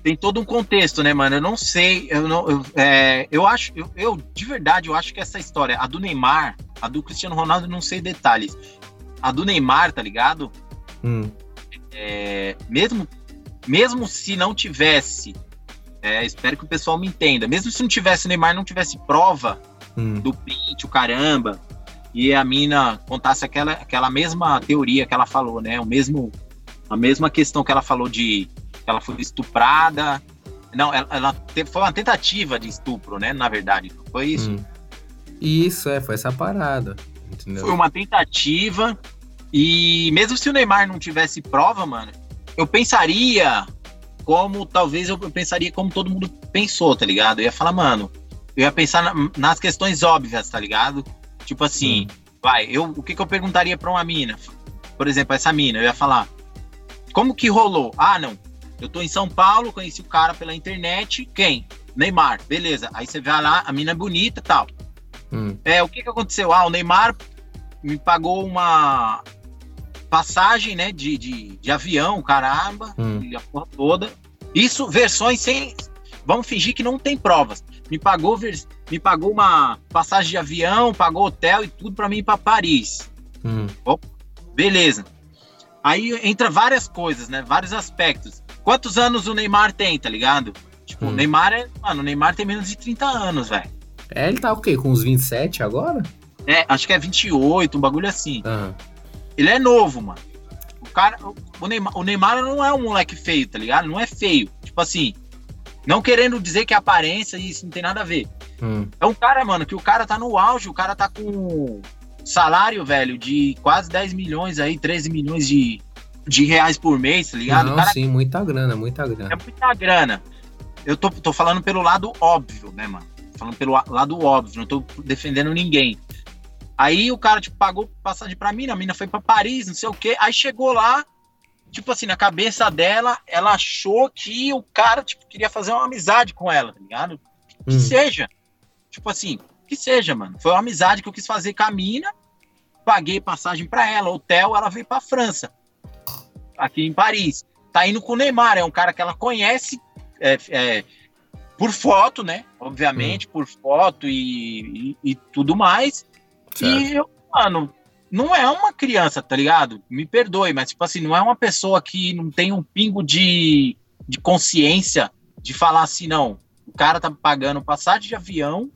Tem todo um contexto, né, mano? Eu não sei, eu não. Eu, é, eu acho, eu, eu, de verdade, eu acho que essa história, a do Neymar, a do Cristiano Ronaldo, eu não sei detalhes. A do Neymar, tá ligado? Hum, É, mesmo, mesmo se não tivesse, é, espero que o pessoal me entenda, mesmo se não tivesse o Neymar, não tivesse prova hum, do print, o caramba, e a mina contasse aquela, aquela mesma teoria que ela falou, né? O mesmo, a mesma questão que ela falou de que ela foi estuprada. Não, ela, ela te- foi uma tentativa de estupro, né? Na verdade, não foi isso. hum. Isso, é, foi essa parada, entendeu? Foi uma tentativa. E mesmo se o Neymar não tivesse prova, mano, eu pensaria como talvez eu pensaria como todo mundo pensou, tá ligado? Eu ia falar, mano, eu ia pensar na- nas questões óbvias, tá ligado? Tipo assim, vai, eu, o que, que eu perguntaria pra uma mina? Por exemplo, essa mina, eu ia falar, como que rolou? Ah, não, eu tô em São Paulo, conheci o cara pela internet, quem? Neymar, beleza. Aí você vai lá, a mina é bonita e tal. Hum, É, o que que aconteceu? Ah, o Neymar me pagou uma passagem, né, de, de, de avião, caramba, Hum. e a porra toda. Isso, versões sem... Vamos fingir que não tem provas. Me pagou, me pagou uma passagem de avião, pagou hotel e tudo pra mim ir pra Paris. hum, Beleza. Aí entra várias coisas, né, vários aspectos. Quantos anos o Neymar tem, tá ligado? Tipo, o Hum. Neymar é... Mano, o Neymar tem menos de 30 anos, velho. É, ele tá o quê? Com uns 27 agora? É, acho que é 28, um bagulho assim. Ah, Ele é novo, mano. O cara, o Neymar, o Neymar não é um moleque feio, tá ligado? Não é feio. Tipo assim, não querendo dizer que a aparência isso não tem nada a ver. hum, É um cara, mano, que o cara tá no auge, o cara tá com salário, velho, de quase 10 milhões aí, 13 milhões de, de reais por mês, tá ligado? Não, o cara sim, muita grana, muita é grana. muita grana. Eu tô, tô falando pelo lado óbvio, né, mano? Tô falando pelo lado óbvio, não tô defendendo ninguém. Aí o cara, tipo, pagou passagem pra mina, a mina foi pra Paris, não sei o quê. Aí chegou lá, tipo assim, na cabeça dela, ela achou que o cara, tipo, queria fazer uma amizade com ela, tá ligado? Que Hum, seja. Tipo assim, que seja, mano. Foi uma amizade que eu quis fazer com a mina, paguei passagem pra ela, hotel, ela veio pra França. Aqui em Paris. Tá indo com o Neymar, é um cara que ela conhece é, é, por foto, né? Obviamente, por foto e, e, e tudo mais. Certo. E eu, mano, não é uma criança, tá ligado? Me perdoe, mas, tipo assim, não é uma pessoa que não tem um pingo de, de consciência de falar assim, não, o cara tá pagando passagem de avião,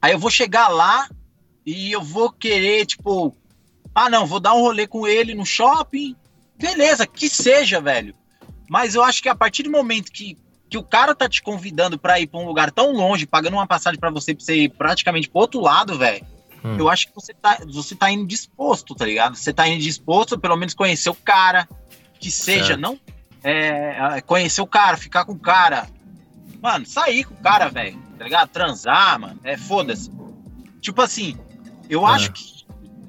aí eu vou chegar lá e eu vou querer, tipo, ah, não, vou dar um rolê com ele no shopping, beleza, que seja, velho. Mas eu acho que a partir do momento que, que o cara tá te convidando pra ir pra um lugar tão longe, pagando uma passagem pra você, pra você ir praticamente pro outro lado, velho, Hum. eu acho que você tá, você tá indo disposto, tá ligado? Você tá indo disposto a pelo menos conhecer o cara, que seja, Certo. não é, conhecer o cara, ficar com o cara. Mano, sair com o cara, velho, tá ligado? Transar, mano, é foda-se. Tipo assim, eu Ah. acho que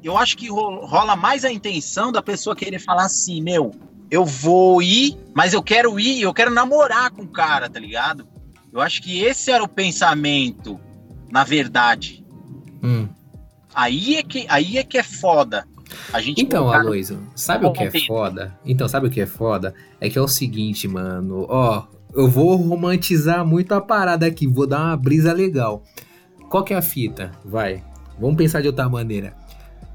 eu acho que ro- rola mais a intenção da pessoa querer falar assim, meu, eu vou ir, mas eu quero ir, eu quero namorar com o cara, tá ligado? Eu acho que esse era o pensamento, na verdade. Hum. Aí é que, aí é, que é foda. A gente Então, Aloysio, sabe o que é foda? Então, sabe o que é foda? É que é o seguinte, mano. Ó, eu vou romantizar muito a parada aqui, vou dar uma brisa legal. Qual que é a fita? Vai. Vamos pensar de outra maneira.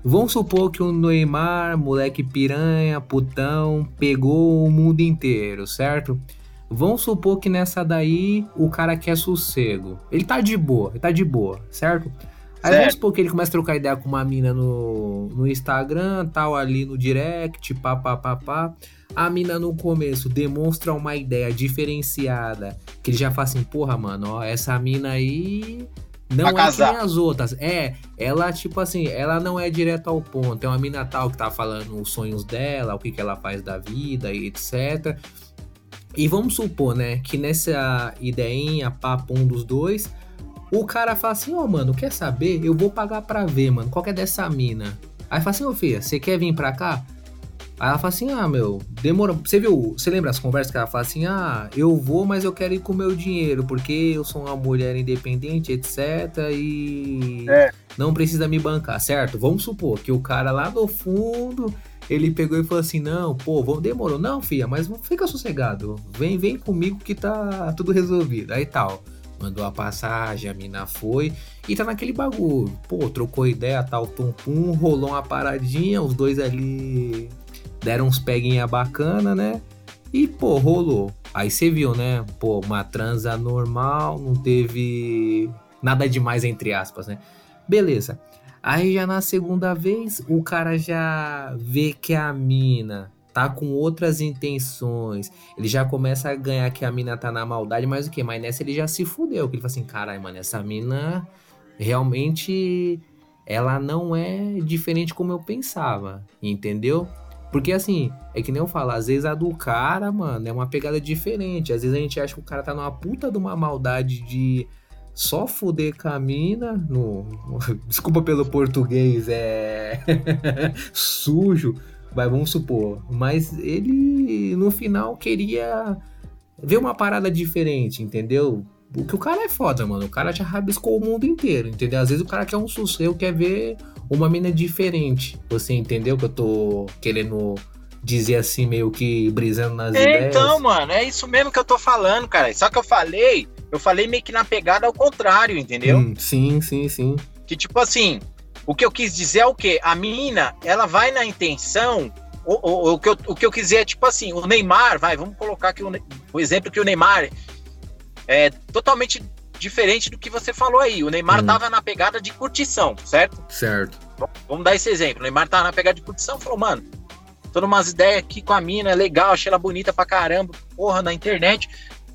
Vamos supor que o Neymar, moleque piranha, putão, pegou o mundo inteiro, certo? Vamos supor que nessa daí o cara quer sossego. Ele tá de boa, ele tá de boa, certo? Aí vamos supor que ele começa a trocar ideia com uma mina no, no Instagram, tal, ali no direct, pá, pá, pá, pá. A mina no começo demonstra uma ideia diferenciada, que ele já fala assim, porra, mano, ó, essa mina aí Não é casar. as outras. É, ela, tipo assim, ela não é direto ao ponto. Tem uma mina tal que tá falando os sonhos dela, o que, que ela faz da vida e etc. E vamos supor, né, que nessa ideinha, papo um dos dois, o cara fala assim, ó, oh, mano, quer saber? Eu vou pagar pra ver, mano, qual que é dessa mina? Aí fala assim, ô filha, você quer vir pra cá? Aí ela fala assim, ah, meu, demora. Você viu? Você lembra as conversas que ela fala assim, ah, eu vou, mas eu quero ir com o meu dinheiro, porque eu sou uma mulher independente, etc. E é. não precisa me bancar, certo? Vamos supor que o cara lá no fundo ele pegou e falou assim: Não, pô, vamos, demorou. Não, filha, mas fica sossegado. Vem, vem comigo que tá tudo resolvido. Aí tal. Mandou a passagem, a mina foi e tá naquele bagulho. Pô, trocou ideia, tal, tum pum, rolou uma paradinha, os dois ali deram uns peguinha bacana, né? E, pô, rolou. Aí você viu, né? Pô, uma transa normal, não teve nada demais, entre aspas, né? Beleza. Aí já na segunda vez, o cara já vê que a mina tá com outras intenções. Ele já começa a ganhar que a mina tá na maldade, mas o que? Mas nessa ele já se fudeu. Que ele fala assim, caralho, mano, essa mina realmente ela não é diferente como eu pensava, entendeu? Porque assim, é que nem eu falo, às vezes a do cara, mano, é uma pegada diferente. Às vezes a gente acha que o cara tá numa puta de uma maldade de só fuder com a mina, no, desculpa pelo português, é sujo, mas vamos supor, mas ele no final queria ver uma parada diferente, entendeu? Porque o cara é foda, mano. O cara já rabiscou o mundo inteiro, entendeu? Às vezes o cara quer um sossego, quer ver uma mina diferente. Você entendeu que eu tô querendo dizer assim, meio que brisando nas é, ideias? Então, mano, é isso mesmo que eu tô falando, cara. Só que eu falei eu falei meio que na pegada ao contrário, entendeu? Hum, sim, sim, sim. Que tipo assim, o que eu quis dizer é o quê? A menina, ela vai na intenção. O, o, o, que eu, o que eu quis dizer é tipo assim, o Neymar, vai, vamos colocar aqui o, o exemplo que o Neymar é totalmente diferente do que você falou aí. O Neymar hum. tava na pegada de curtição, certo? Certo. Vamos dar esse exemplo. O Neymar tava na pegada de curtição falou, mano, tô numas ideias aqui com a mina, é legal, achei ela bonita pra caramba, porra, na internet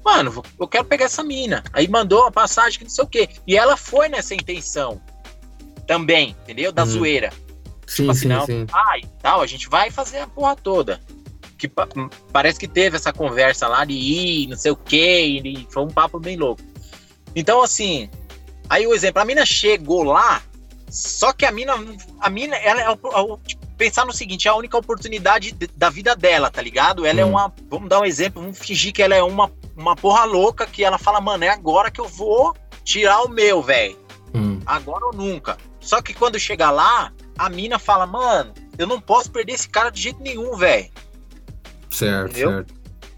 mano, eu quero pegar essa mina. Aí mandou uma passagem que não sei o quê. E ela foi nessa intenção também, entendeu? Da hum. zoeira. Sim, tipo assim, sim, não, sim. Ah, e tal, a gente vai fazer a porra toda. Que parece que teve essa conversa lá de ir, não sei o quê, e foi um papo bem louco. Então, assim, aí o exemplo, a mina chegou lá, só que a mina, a mina, ela é tipo, pensar no seguinte, é a única oportunidade da vida dela, tá ligado? Ela é hum. é uma, vamos dar um exemplo, vamos fingir que ela é uma uma porra louca que ela fala, mano, é agora que eu vou tirar o meu, velho. Hum. Agora ou nunca. Só que quando chega lá, a mina fala, mano, eu não posso perder esse cara de jeito nenhum, velho. Certo, Entendeu? certo.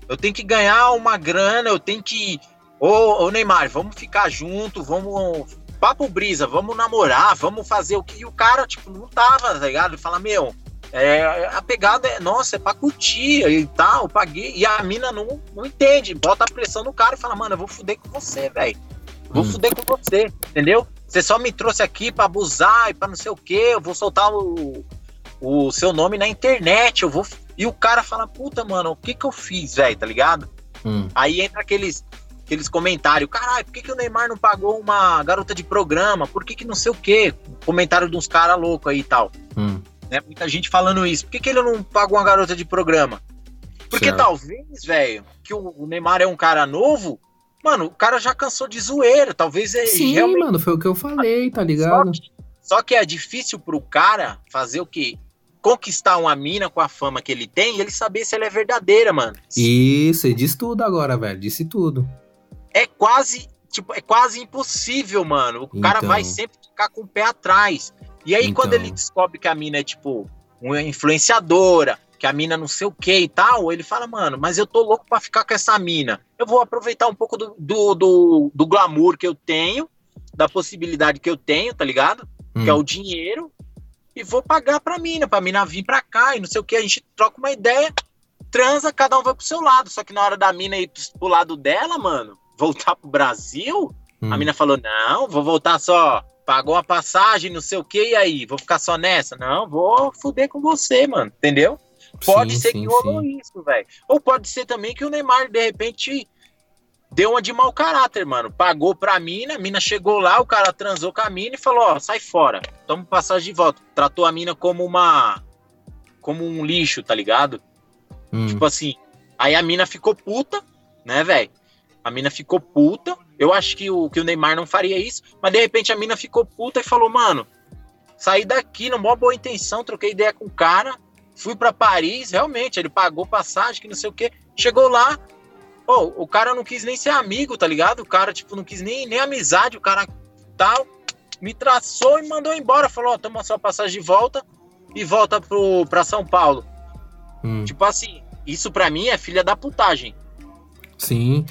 Eu tenho que ganhar uma grana, eu tenho que. Ô, ô Neymar, vamos ficar junto, vamos. Papo brisa, vamos namorar, vamos fazer o que. E o cara, tipo, não tava, tá ligado? Ele fala, meu, é, a pegada é, nossa, é pra curtir e tal, paguei. E a mina não, não entende, bota a pressão no cara e fala, mano, eu vou fuder com você, velho. Vou hum. fuder com você, entendeu? Você só me trouxe aqui pra abusar e pra não sei o que, eu vou soltar o, o seu nome na internet, eu vou. E o cara fala, puta, mano, o que que eu fiz, velho, tá ligado? Hum. Aí entra aqueles, aqueles comentários, caralho, por que, que o Neymar não pagou uma garota de programa? Por que que não sei o que? Comentário de uns caras loucos aí e tal. Hum. Né? Muita gente falando isso. Por que, que ele não paga uma garota de programa? Porque certo. talvez, velho, que o Neymar é um cara novo, mano, o cara já cansou de zoeira. Talvez é Sim, realmente... mano, foi o que eu falei, tá ligado? Só que, só que é difícil pro cara fazer o quê? Conquistar uma mina com a fama que ele tem e ele saber se ela é verdadeira, mano. Isso, ele disse tudo agora, velho. Disse tudo. É quase, tipo, é quase impossível, mano. O então... cara vai sempre ficar com o pé atrás. E aí, então... quando ele descobre que a mina é, tipo, uma influenciadora, que a mina não sei o que e tal, ele fala, mano, mas eu tô louco para ficar com essa mina. Eu vou aproveitar um pouco do, do, do, do, glamour que eu tenho, da possibilidade que eu tenho, tá ligado? Hum. Que é o dinheiro, e vou pagar pra mina, pra mina vir pra cá e não sei o que. A gente troca uma ideia, transa, cada um vai pro seu lado. Só que na hora da mina ir pro lado dela, mano, voltar pro Brasil, hum. a mina falou: não, vou voltar só pagou a passagem, não sei o que, e aí? Vou ficar só nessa? Não, vou fuder com você, mano, entendeu? Pode sim, ser sim, que rolou isso, velho. Ou pode ser também que o Neymar, de repente, deu uma de mau caráter, mano. Pagou pra mina, a mina chegou lá, o cara transou com a mina e falou: Ó, sai fora, toma passagem de volta. Tratou a mina como uma. como um lixo, tá ligado? Hum. Tipo assim. Aí a mina ficou puta, né, velho? A mina ficou puta. Eu acho que o, que o Neymar não faria isso, mas de repente a mina ficou puta e falou: Mano, saí daqui, numa boa intenção, troquei ideia com o cara, fui para Paris, realmente, ele pagou passagem, que não sei o que. Chegou lá, pô, o cara não quis nem ser amigo, tá ligado? O cara, tipo, não quis nem, nem amizade, o cara tal, me traçou e mandou embora. Falou, ó, oh, toma sua passagem de volta e volta pro, pra São Paulo. Hum. Tipo assim, isso pra mim é filha da putagem. Sim.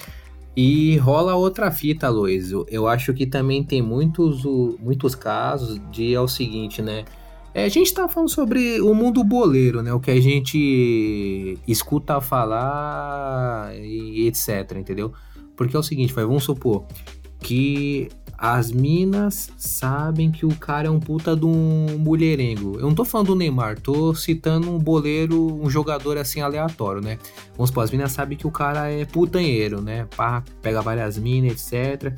E rola outra fita, Luiz. Eu acho que também tem muitos, muitos casos de é o seguinte, né? É, a gente tá falando sobre o mundo boleiro, né? O que a gente escuta falar e etc, entendeu? Porque é o seguinte, vai, vamos supor que as minas sabem que o cara é um puta de um mulherengo. Eu não tô falando do Neymar, tô citando um boleiro, um jogador assim aleatório, né? Vamos supor, as minas sabem que o cara é putanheiro, né? Pá, pega várias minas, etc.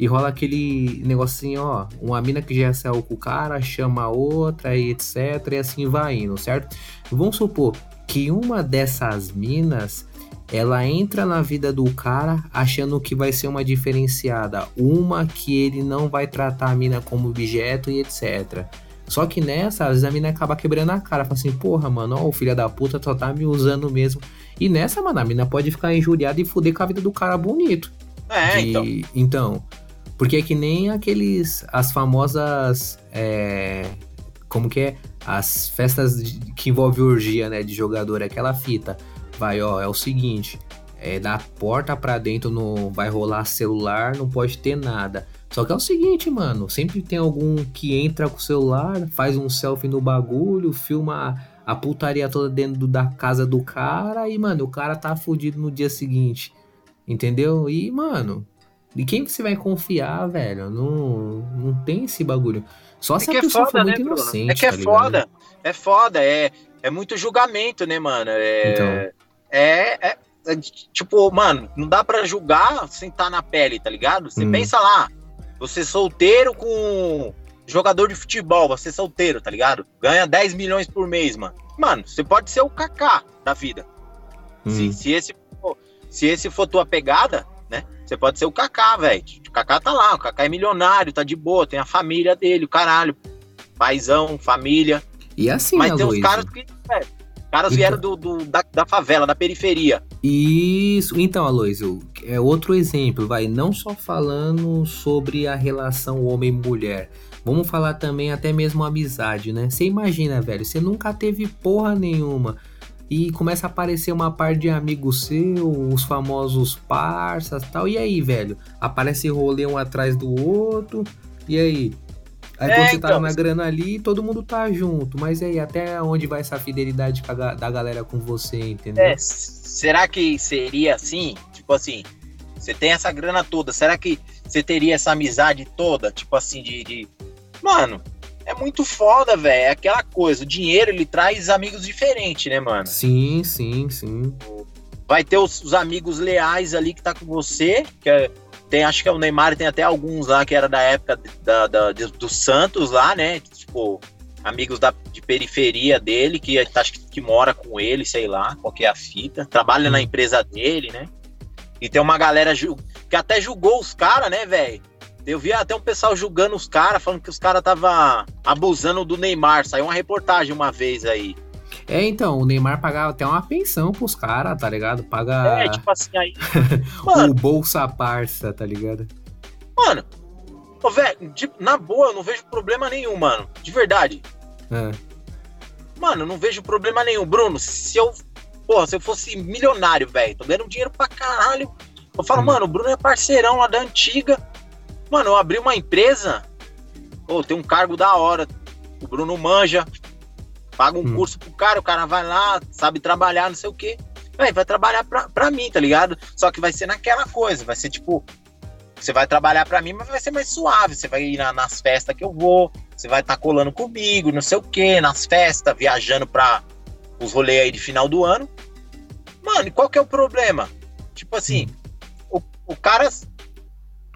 E rola aquele negocinho, ó. Uma mina que já saiu com o cara, chama a outra e etc. E assim vai indo, certo? Vamos supor que uma dessas minas ela entra na vida do cara achando que vai ser uma diferenciada, uma que ele não vai tratar a mina como objeto e etc. Só que nessa, às vezes a mina acaba quebrando a cara, fala assim, porra, mano, ó, o filho da puta só tá me usando mesmo. E nessa, mano, a mina pode ficar injuriada e fuder com a vida do cara bonito. É, de... então. Então, porque é que nem aqueles, as famosas, é... como que é? As festas que envolve orgia, né, de jogador, aquela fita vai, ó, é o seguinte, é da porta para dentro não vai rolar celular, não pode ter nada. Só que é o seguinte, mano, sempre tem algum que entra com o celular, faz um selfie no bagulho, filma a putaria toda dentro da casa do cara e, mano, o cara tá fudido no dia seguinte. Entendeu? E, mano, de quem você vai confiar, velho? Não, não tem esse bagulho. Só é se a é pessoa foda, for muito né, inocente. É que é tá foda. É foda, é, é muito julgamento, né, mano? É, então é, é, é, tipo, mano, não dá para julgar sem estar tá na pele, tá ligado? Você hum. pensa lá, você solteiro com jogador de futebol, você solteiro, tá ligado? Ganha 10 milhões por mês, mano. Mano, você pode ser o Kaká da vida. Hum. Se, se, esse, se esse for tua pegada, né? Você pode ser o Kaká, velho. O Kaká tá lá, o Kaká é milionário, tá de boa, tem a família dele, o caralho. Paizão, família. E assim, Mas tem uns caras que, velho, caras então, vieram do, do da, da, favela, da periferia. Isso, então, Aloysio, é outro exemplo, vai, não só falando sobre a relação homem-mulher, vamos falar também até mesmo amizade, né? Você imagina, velho, você nunca teve porra nenhuma e começa a aparecer uma par de amigos seus, os famosos parças tal, e aí, velho? Aparece rolê um atrás do outro, e aí? Aí é, quando você tá então, na grana ali, todo mundo tá junto. Mas aí, até onde vai essa fidelidade da galera com você, entendeu? É, será que seria assim? Tipo assim, você tem essa grana toda, será que você teria essa amizade toda? Tipo assim, de. de... Mano, é muito foda, velho. É aquela coisa, o dinheiro ele traz amigos diferentes, né, mano? Sim, sim, sim. Vai ter os, os amigos leais ali que tá com você, que é tem, acho que é o Neymar tem até alguns lá que era da época da, da, do Santos lá, né? Tipo, amigos da, de periferia dele, que acho que, que mora com ele, sei lá, qual que é a fita. Trabalha na uhum. empresa dele, né? E tem uma galera que até julgou os caras, né, velho? Eu vi até um pessoal julgando os caras, falando que os caras tava abusando do Neymar. Saiu uma reportagem uma vez aí. É, então, o Neymar pagava até uma pensão pros caras, tá ligado? Paga. É, tipo assim, aí. o Bolsa Parça, tá ligado? Mano, velho, na boa, eu não vejo problema nenhum, mano. De verdade. É. Mano, eu não vejo problema nenhum. Bruno, se eu. Porra, se eu fosse milionário, velho, tô ganhando dinheiro pra caralho. Eu falo, hum. mano, o Bruno é parceirão lá da antiga. Mano, eu abri uma empresa. Pô, tem um cargo da hora. O Bruno manja. Paga um hum. curso pro cara, o cara vai lá, sabe trabalhar, não sei o quê. Véi, vai trabalhar pra, pra mim, tá ligado? Só que vai ser naquela coisa, vai ser tipo. Você vai trabalhar para mim, mas vai ser mais suave. Você vai ir na, nas festas que eu vou, você vai estar tá colando comigo, não sei o quê, nas festas, viajando pra os rolês aí de final do ano. Mano, e qual que é o problema? Tipo assim, hum. o, o cara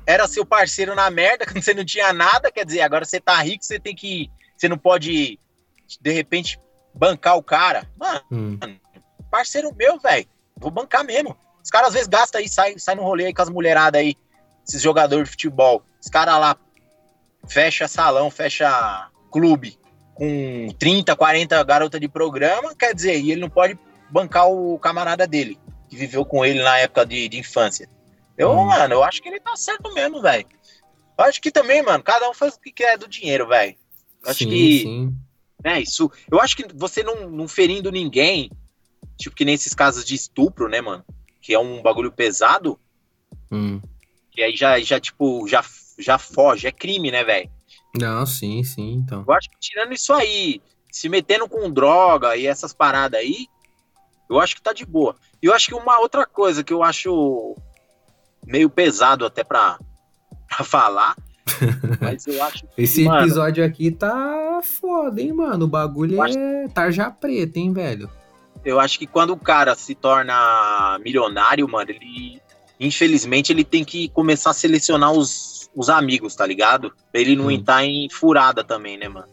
era seu parceiro na merda, quando você não tinha nada, quer dizer, agora você tá rico, você tem que. Você não pode, de repente, bancar o cara. Mano, hum. parceiro meu, velho. Vou bancar mesmo. Os caras às vezes gastam aí, sai, sai no rolê aí com as mulheradas aí, esses jogadores de futebol. Os caras lá fecha salão, fecha clube com 30, 40 garotas de programa, quer dizer, e ele não pode bancar o camarada dele, que viveu com ele na época de, de infância. Eu, hum. mano, eu acho que ele tá certo mesmo, velho. Eu acho que também, mano, cada um faz o que quer do dinheiro, velho. Acho sim, que. Sim. É, isso. Eu acho que você não, não ferindo ninguém, tipo que nesses casos de estupro, né, mano? Que é um bagulho pesado. Hum. Que aí já, já tipo, já, já foge. É crime, né, velho? Não, sim, sim, então. Eu acho que tirando isso aí, se metendo com droga e essas paradas aí, eu acho que tá de boa. E eu acho que uma outra coisa que eu acho meio pesado até pra, falar. Mas eu acho que, Esse mano, episódio aqui tá foda, hein, mano? O bagulho é tarja preta, hein, velho? Eu acho que quando o cara se torna milionário, mano, ele. Infelizmente, ele tem que começar a selecionar os, os amigos, tá ligado? Pra ele não hum. entrar em furada também, né, mano?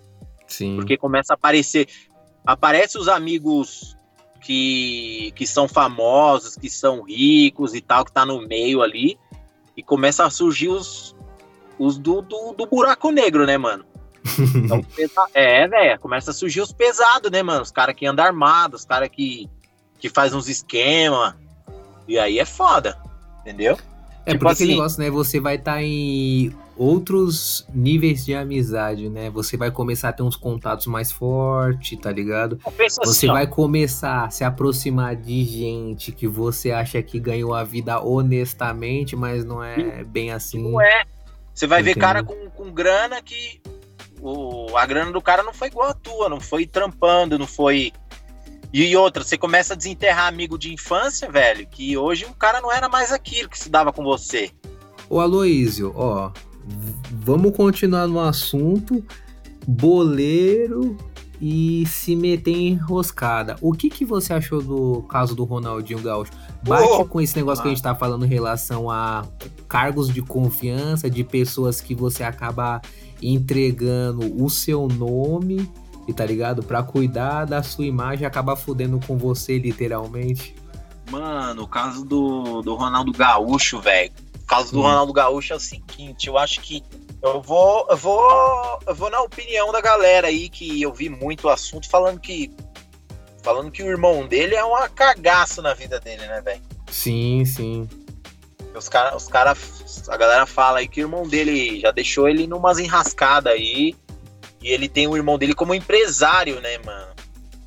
Sim. Porque começa a aparecer. Aparece os amigos que, que são famosos, que são ricos e tal, que tá no meio ali, e começa a surgir os, os do, do, do buraco negro, né, mano? Então, é, velho, começa a surgir os pesados, né, mano? Os caras que andam armados, os caras que, que faz uns esquemas. E aí é foda, entendeu? É, tipo porque assim, aquele negócio, né? Você vai estar tá em outros níveis de amizade, né? Você vai começar a ter uns contatos mais fortes, tá ligado? Você vai começar a se aproximar de gente que você acha que ganhou a vida honestamente, mas não é bem assim. Não é. Você vai ver cara com, com grana que o, a grana do cara não foi igual a tua, não foi trampando, não foi. E outra, você começa a desenterrar amigo de infância, velho, que hoje o cara não era mais aquilo que se dava com você. Ô Aloísio, ó, vamos continuar no assunto. Boleiro e se meter em enroscada. O que, que você achou do caso do Ronaldinho Gaúcho? Bate oh, com esse negócio ah. que a gente tá falando em relação a cargos de confiança de pessoas que você acaba entregando o seu nome e tá ligado? Para cuidar da sua imagem acaba fudendo com você literalmente. Mano, o caso do, do Ronaldo Gaúcho, velho caso do hum. Ronaldo Gaúcho é o seguinte, eu acho que eu vou, eu vou, eu vou na opinião da galera aí que eu vi muito o assunto falando que falando que o irmão dele é uma cagaça na vida dele, né, velho? Sim, sim. Os caras, os cara, a galera fala aí que o irmão dele já deixou ele numas enrascadas aí. E ele tem o irmão dele como empresário, né, mano?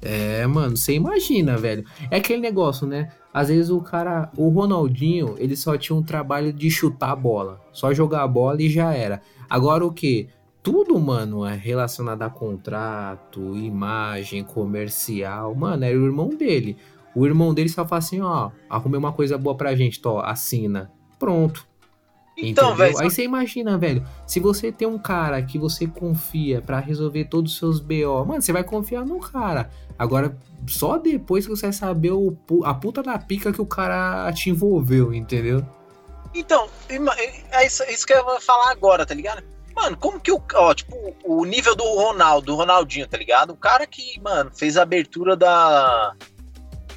É, mano, você imagina, velho. É aquele negócio, né? Às vezes o cara, o Ronaldinho, ele só tinha um trabalho de chutar a bola, só jogar a bola e já era. Agora o que? Tudo, mano, é relacionado a contrato, imagem, comercial. Mano, era o irmão dele. O irmão dele só fala assim, ó, arrumei uma coisa boa pra gente, tó, assina. Pronto. Então, velho. Aí você imagina, velho, se você tem um cara que você confia para resolver todos os seus BO, mano, você vai confiar no cara. Agora, só depois que você vai saber o, a puta da pica que o cara te envolveu, entendeu? Então, é isso, isso que eu vou falar agora, tá ligado? Mano, como que o. Ó, tipo, o nível do Ronaldo, do Ronaldinho, tá ligado? O cara que, mano, fez a abertura da.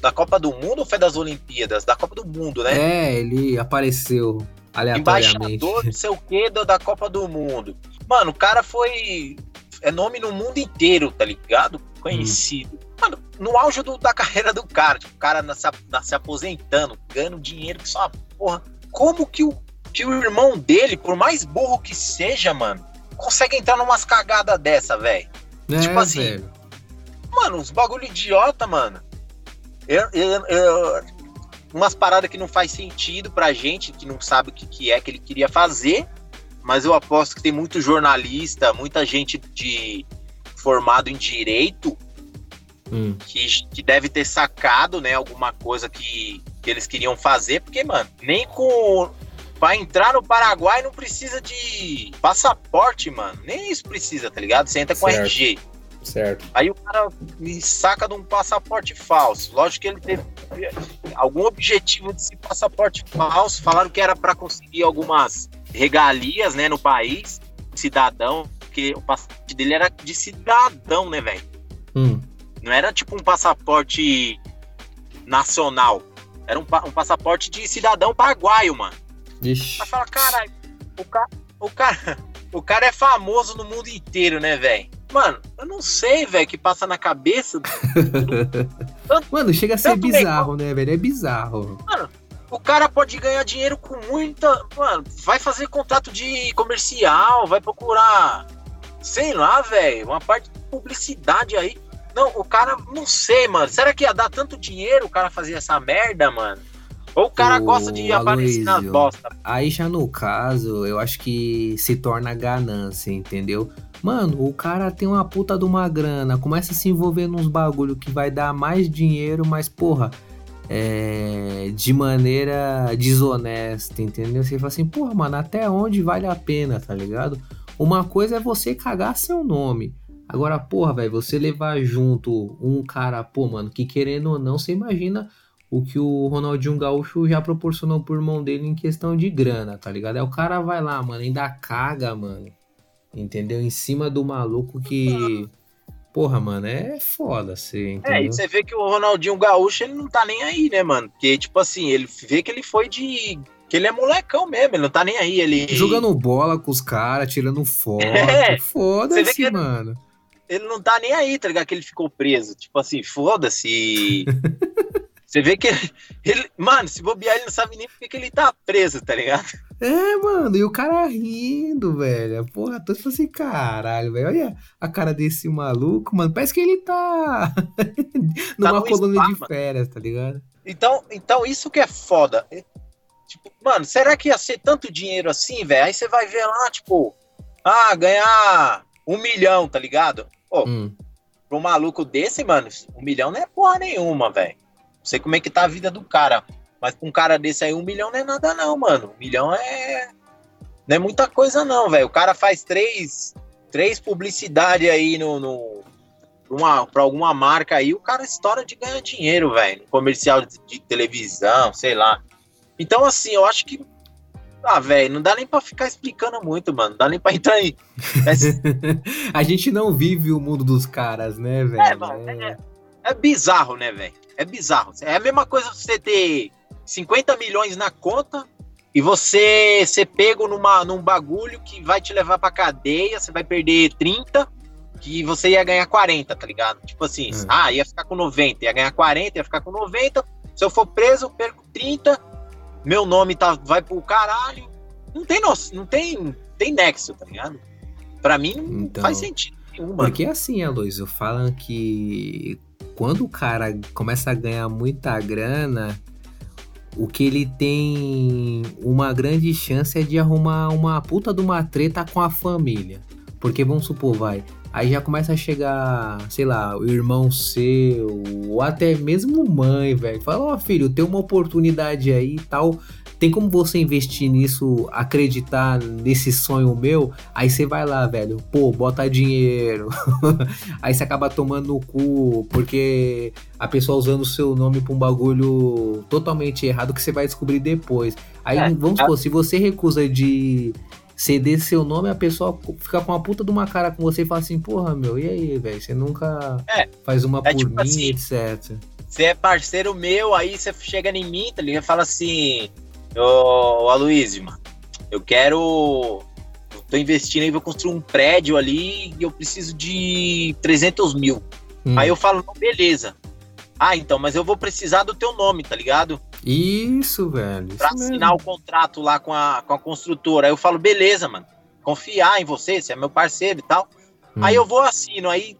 Da Copa do Mundo ou foi das Olimpíadas? Da Copa do Mundo, né? É, ele apareceu. Embaixador, não sei o que, da Copa do Mundo. Mano, o cara foi. É nome no mundo inteiro, tá ligado? Conhecido. Hum. Mano, no auge do, da carreira do cara, tipo, o cara na, na, se aposentando, ganhando dinheiro que só porra. Como que o, que o irmão dele, por mais burro que seja, mano, consegue entrar numas cagadas dessa, velho? É, tipo assim. Velho. Mano, uns bagulho idiota, mano. Eu, eu, eu, umas paradas que não faz sentido pra gente, que não sabe o que, que é que ele queria fazer, mas eu aposto que tem muito jornalista, muita gente de formado em direito hum. que, que deve ter sacado, né, alguma coisa que, que eles queriam fazer, porque, mano, nem com Pra entrar no Paraguai não precisa de passaporte, mano. Nem isso precisa, tá ligado? Você entra com certo. RG. Certo. Aí o cara me saca de um passaporte falso. Lógico que ele teve algum objetivo desse passaporte falso. Falaram que era para conseguir algumas regalias, né, no país, cidadão, porque o passaporte dele era de cidadão, né, velho? Hum. Não era tipo um passaporte nacional. Era um, um passaporte de cidadão paraguaio, mano. Ixi. Aí fala, caralho, o cara, o cara, o cara é famoso no mundo inteiro, né, velho? Mano, eu não sei, velho, que passa na cabeça. Mano, chega a ser bizarro, né, velho? É bizarro. Mano, o cara pode ganhar dinheiro com muita. Mano, vai fazer contato de comercial, vai procurar. Sei lá, velho, uma parte de publicidade aí. Não, o cara, não sei, mano. Será que ia dar tanto dinheiro o cara fazer essa merda, mano? Ou o cara Ô, gosta de aparecer nas Aloysio, bosta? Aí já no caso, eu acho que se torna ganância, entendeu? Mano, o cara tem uma puta de uma grana, começa a se envolver nos bagulho que vai dar mais dinheiro, mas porra, é, de maneira desonesta, entendeu? Você fala assim, porra, mano, até onde vale a pena, tá ligado? Uma coisa é você cagar seu nome. Agora, porra, velho, você levar junto um cara, pô, mano, que querendo ou não, você imagina o que o Ronaldinho Gaúcho já proporcionou pro irmão dele em questão de grana, tá ligado? Aí o cara vai lá, mano, ainda caga, mano. Entendeu? Em cima do maluco que. Porra, mano, é foda você, É, entendeu? e você vê que o Ronaldinho Gaúcho, ele não tá nem aí, né, mano? Porque, tipo assim, ele vê que ele foi de. que ele é molecão mesmo, ele não tá nem aí. Ele. Jogando bola com os caras, tirando foto. É, Foda-se, que ele- mano. ele não tá nem aí, tá ligado? Que ele ficou preso. Tipo assim, foda-se. Você vê que ele, ele- Mano, se bobear, ele não sabe nem porque que ele tá preso, tá ligado? É, mano, e o cara rindo, velho. Porra, tô tipo assim, caralho, velho. Olha a cara desse maluco, mano. Parece que ele tá numa colônia spa, de férias, tá ligado? Então, então isso que é foda. É, Tipo, mano, será que ia ser tanto dinheiro assim, velho? Aí você vai ver lá, tipo, ah, ganhar um milhão, tá ligado? Pô, Hum. pra um maluco desse, mano, um milhão não é porra nenhuma, velho. Não sei como é que tá a vida do cara. Mas pra um cara desse aí, um milhão não é nada, não, mano. Um milhão é. Não é muita coisa, não, velho. O cara faz três, três publicidades aí no. no pra, uma, pra alguma marca aí, o cara estoura de ganhar dinheiro, velho. Comercial de, de televisão, sei lá. Então, assim, eu acho que. Ah, velho, não dá nem pra ficar explicando muito, mano. Não dá nem pra entrar aí. Mas, A gente não vive o mundo dos caras, né, velho? É, mano, é, é bizarro, né, velho? É bizarro. É a mesma coisa você ter 50 milhões na conta e você ser pego numa, num bagulho que vai te levar pra cadeia, você vai perder 30, que você ia ganhar 40, tá ligado? Tipo assim, Hum. ah, ia ficar com 90, ia ganhar 40, ia ficar com 90. Se eu for preso, eu perco 30, meu nome tá, vai pro caralho. Não tem noção, não tem, tem nexo, tá ligado? Pra mim não Então. faz sentido nenhum, mano. Porque assim, Aloysio, falam que quando o cara começa a ganhar muita grana, o que ele tem uma grande chance é de arrumar uma puta de uma treta com a família. Porque vamos supor, vai, aí já começa a chegar, sei lá, o irmão seu, ou até mesmo mãe, velho. Fala, ó filho, tem uma oportunidade aí e tal. Tem como você investir nisso, acreditar nesse sonho meu? Aí você vai lá, velho, pô, bota dinheiro. Aí você acaba tomando no cu, porque a pessoa usando o seu nome pra um bagulho totalmente errado que você vai descobrir depois. Aí É, vamos supor, se você recusa de ceder seu nome, a pessoa fica com uma puta de uma cara com você e fala assim, porra, meu, e aí, velho? Você nunca É, faz uma é por tipo mim, assim, etc. Você é parceiro meu, aí você chega em mim, tá ligado? Fala assim, ô Aloysio, mano, eu quero. Eu tô investindo aí, vou construir um prédio ali e eu preciso de 300 mil. Hum. Aí eu falo, não, beleza. Ah, então, mas eu vou precisar do teu nome, tá ligado? Isso, velho. Pra isso mesmo. assinar o contrato lá com a, com a construtora. Aí eu falo, beleza, mano. Confiar em você, você é meu parceiro e tal. Hum. Aí eu vou assino, aí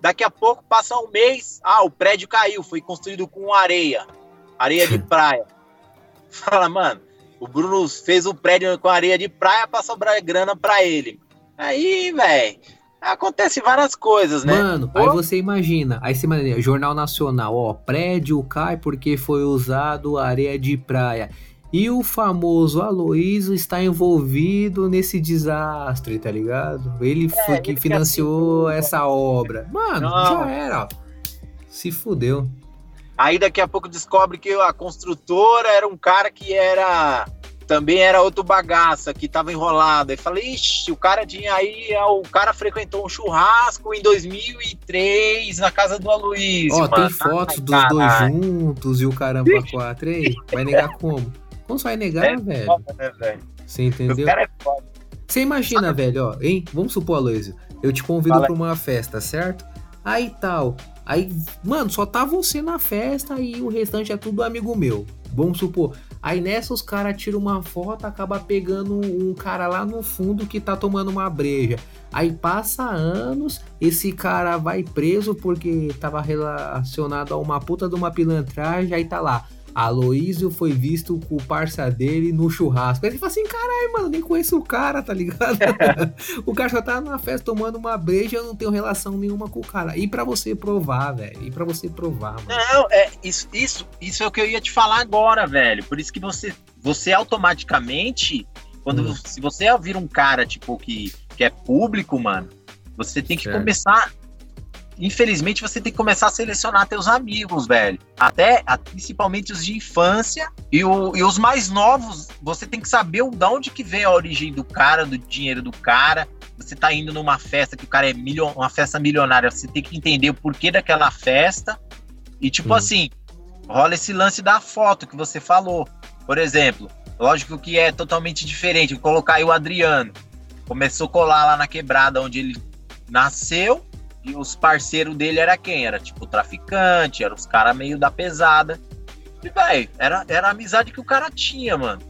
daqui a pouco passa um mês, ah, o prédio caiu, foi construído com areia, areia de praia. Fala, mano, o Bruno fez o prédio com areia de praia pra sobrar grana pra ele. Aí, velho, acontece várias coisas, né? Mano, aí Ou- você imagina, aí você imagina, Jornal Nacional, ó, prédio cai porque foi usado areia de praia. E o famoso Aloysio está envolvido nesse desastre, tá ligado? Ele é, foi que financiou assim, essa obra. Mano, não. já era. Se fudeu. Aí daqui a pouco descobre que a construtora era um cara que era também era outro bagaça que tava enrolado. Aí falei, ixi, o cara tinha aí, o cara frequentou um churrasco em 2003 na casa do Aloysio. Ó, tem fotos Ai, dos caralho. dois juntos e o caramba quatro aí. Vai negar como? Como você vai negar, é velho? Foda, né, velho? Você entendeu? O cara é foda. Você imagina, velho, ó, hein? Vamos supor, Aloysio, eu te convido pra uma festa, certo? Aí tal. Aí, mano, só tá você na festa e o restante é tudo amigo meu. Vamos supor. Aí nessa os caras tiram uma foto, acaba pegando um cara lá no fundo que tá tomando uma breja. Aí passa anos, esse cara vai preso porque tava relacionado a uma puta de uma pilantragem, aí tá lá. Aloísio foi visto com o parça dele no churrasco. Aí ele fala assim: caralho, mano, nem conheço o cara, tá ligado? o cara só tá numa festa tomando uma breja, eu não tenho relação nenhuma com o cara. E para você provar, velho. E para você provar, mano. Não, é, isso, isso, isso é o que eu ia te falar agora, velho. Por isso que você, você automaticamente, quando hum. se você ouvir um cara, tipo, que, que é público, mano, você tem que certo. começar infelizmente você tem que começar a selecionar teus amigos, velho. Até, principalmente os de infância e, o, e os mais novos, você tem que saber de onde que vem a origem do cara, do dinheiro do cara. Você tá indo numa festa que o cara é milho, uma festa milionária, você tem que entender o porquê daquela festa. E tipo hum. assim, rola esse lance da foto que você falou. Por exemplo, lógico que é totalmente diferente. Vou colocar aí o Adriano. Começou a colar lá na quebrada onde ele nasceu e os parceiros dele era quem? Era tipo traficante, era os caras meio da pesada. E, velho, era, era a amizade que o cara tinha, mano.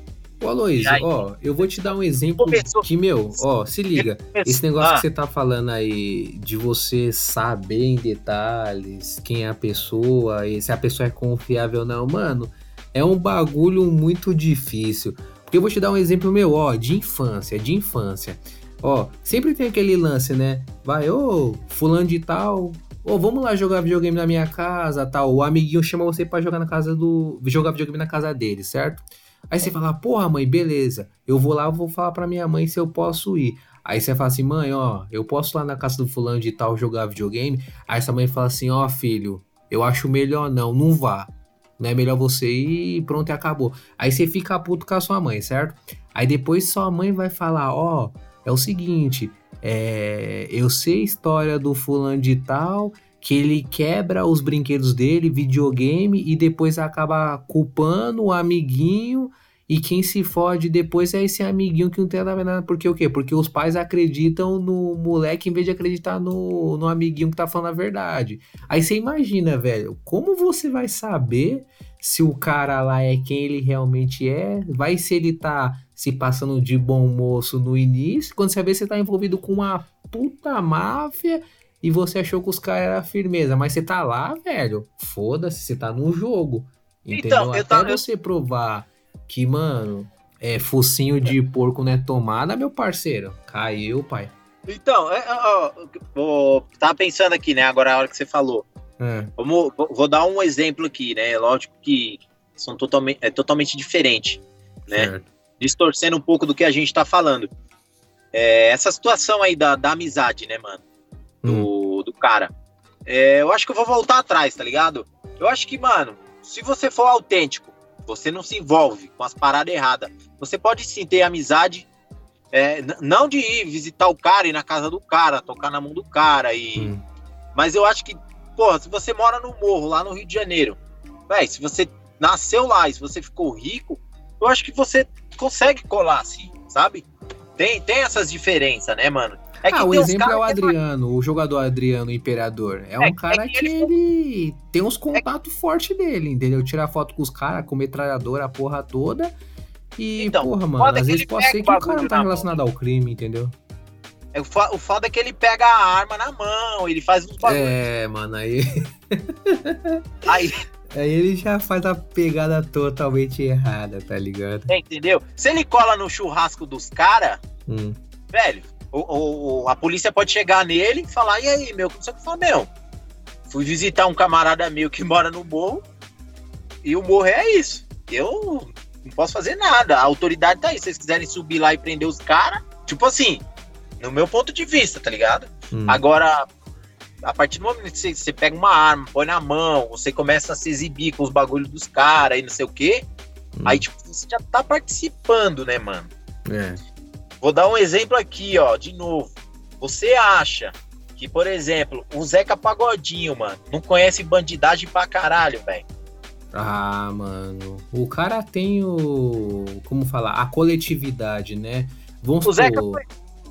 Ô, Aloysio, ó, eu vou te dar um exemplo começou, que, meu, ó, se liga. Esse negócio ah. que você tá falando aí de você saber em detalhes quem é a pessoa e se a pessoa é confiável ou não, mano, é um bagulho muito difícil. Porque eu vou te dar um exemplo meu, ó, de infância, de infância. Ó, sempre tem aquele lance, né? Vai, ô, fulano de tal, ô, vamos lá jogar videogame na minha casa, tal. O amiguinho chama você para jogar na casa do, jogar videogame na casa dele, certo? Aí você fala, porra, mãe, beleza. Eu vou lá, vou falar pra minha mãe se eu posso ir. Aí você fala assim, mãe, ó, eu posso ir lá na casa do fulano de tal jogar videogame? Aí sua mãe fala assim, ó, filho, eu acho melhor não, não vá. Não é melhor você ir pronto, e acabou. Aí você fica puto com a sua mãe, certo? Aí depois sua mãe vai falar, ó, é o seguinte: é, eu sei a história do fulano de tal, que ele quebra os brinquedos dele, videogame, e depois acaba culpando o amiguinho. E quem se fode depois é esse amiguinho que não tem nada a ver. Porque o quê? Porque os pais acreditam no moleque em vez de acreditar no, no amiguinho que tá falando a verdade. Aí você imagina, velho, como você vai saber se o cara lá é quem ele realmente é? Vai se ele tá se passando de bom moço no início, quando você vê você tá envolvido com uma puta máfia e você achou que os caras eram firmeza, mas você tá lá, velho, foda-se, você tá num jogo. Entendeu? Então, Até tava... você provar que, mano, é focinho de porco não é tomada, meu parceiro. Caiu, pai. Então, é, ó, ó, tava pensando aqui, né? Agora a hora que você falou. É. Vamos, vou dar um exemplo aqui, né? Lógico que são totalmente, é totalmente diferente, né? Certo distorcendo um pouco do que a gente tá falando. É, essa situação aí da, da amizade, né, mano? Do, hum. do cara. É, eu acho que eu vou voltar atrás, tá ligado? Eu acho que, mano, se você for autêntico, você não se envolve com as paradas erradas. Você pode sim ter amizade, é, não de ir visitar o cara, ir na casa do cara, tocar na mão do cara. e hum. Mas eu acho que, porra, se você mora no morro, lá no Rio de Janeiro, véi, se você nasceu lá e se você ficou rico, eu acho que você consegue colar, assim, sabe? Tem, tem essas diferenças, né, mano? É ah, o exemplo é o Adriano, que... o jogador Adriano Imperador. É, é um cara é que, que ele, tem uns contatos é... fortes dele, entendeu? Tirar foto com os caras, com metralhadora, a porra toda. E, então, porra, mano, às vezes pode ser que o cara não tá relacionado ao crime, entendeu? É, o, foda é que ele pega a arma na mão, ele faz uns bagulhos. É, mano, aí. aí. Aí ele já faz a pegada totalmente errada, tá ligado? É, entendeu? Se ele cola no churrasco dos caras, hum. velho, o, o, a polícia pode chegar nele e falar: e aí, meu, como você que fala, meu? Fui visitar um camarada meu que mora no morro e o morro é isso. Eu não posso fazer nada. A autoridade tá aí. Se vocês quiserem subir lá e prender os caras, tipo assim, no meu ponto de vista, tá ligado? Hum. Agora, a partir do momento que você, você, pega uma arma, põe na mão, você começa a se exibir com os bagulhos dos caras e não sei o quê, hum. aí, tipo, você já tá participando, né, mano? É. Vou dar um exemplo aqui, ó, de novo. Você acha que, por exemplo, o Zeca Pagodinho, mano, não conhece bandidagem pra caralho, velho? Ah, mano. O cara tem o. Como falar? A coletividade, né? Vamos o Zeca,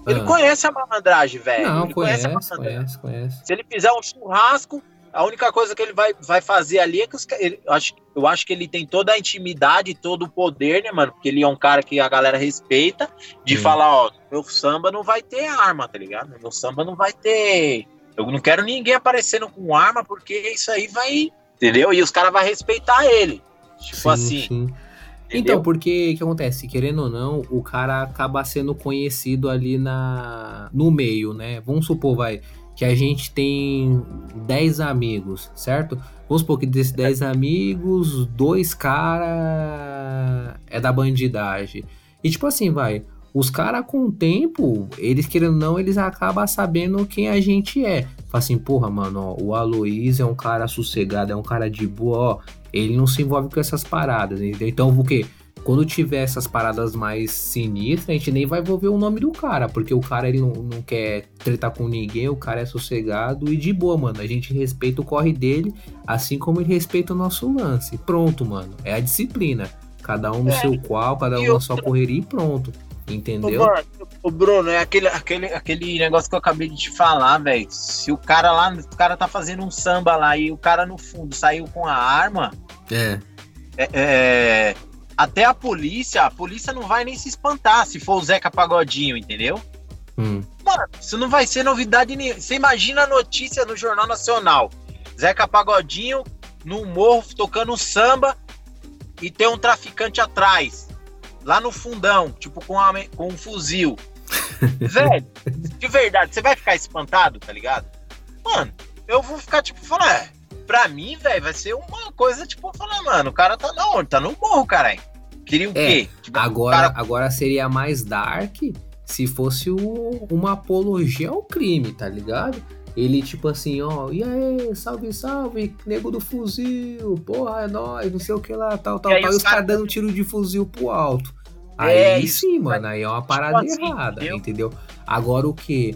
ele ah. conhece a malandragem, velho. Não, ele conhece, conhece, conhece, conhece, Se ele fizer um churrasco, a única coisa que ele vai, vai fazer ali é que os, ele, eu, acho, eu acho que ele tem toda a intimidade, todo o poder, né, mano? Porque ele é um cara que a galera respeita, de hum. falar, ó, meu samba não vai ter arma, tá ligado? Meu samba não vai ter. Eu não quero ninguém aparecendo com arma, porque isso aí vai. Entendeu? E os caras vão respeitar ele. Tipo sim, assim. Sim. Então, porque o que acontece? Querendo ou não, o cara acaba sendo conhecido ali na no meio, né? Vamos supor, vai, que a gente tem 10 amigos, certo? Vamos supor que desses 10 amigos, dois caras é da bandidagem. E tipo assim, vai, os caras com o tempo, eles querendo ou não, eles acabam sabendo quem a gente é. Fala assim, porra, mano, ó, o Aloysio é um cara sossegado, é um cara de boa, ó, ele não se envolve com essas paradas, entendeu? Então, o quê? Quando tiver essas paradas mais sinistras, a gente nem vai envolver o nome do cara, porque o cara ele não, não quer tretar com ninguém, o cara é sossegado e de boa, mano. A gente respeita o corre dele, assim como ele respeita o nosso lance. Pronto, mano. É a disciplina. Cada um no é. seu qual, cada um na sua correria e pronto. Entendeu? O Bruno, é aquele, aquele, aquele negócio que eu acabei de te falar, velho. Se o cara lá, o cara tá fazendo um samba lá e o cara no fundo saiu com a arma. É. é, é até a polícia, a polícia não vai nem se espantar se for o Zeca Pagodinho, entendeu? Hum. Mano, isso não vai ser novidade nenhuma. Você imagina a notícia no Jornal Nacional: Zeca Pagodinho no morro tocando samba e tem um traficante atrás lá no fundão, tipo com, a, com um fuzil. Velho, de verdade, você vai ficar espantado, tá ligado? Mano, eu vou ficar tipo, falar, é, pra mim, velho, vai ser uma coisa tipo, falar, mano, o cara tá na onde? Tá no morro, caralho. Queria o é, quê? Tipo, agora, cara... agora seria mais dark se fosse o, uma apologia ao crime, tá ligado? Ele, tipo assim, ó, e aí, salve, salve, nego do fuzil, porra, é nóis, não sei o que lá, tal, tal, e tal. E os caras dando tiro de fuzil pro alto. É, aí sim, isso, mano, aí é uma tipo parada tipo assim, errada, entendeu? entendeu? Agora o que?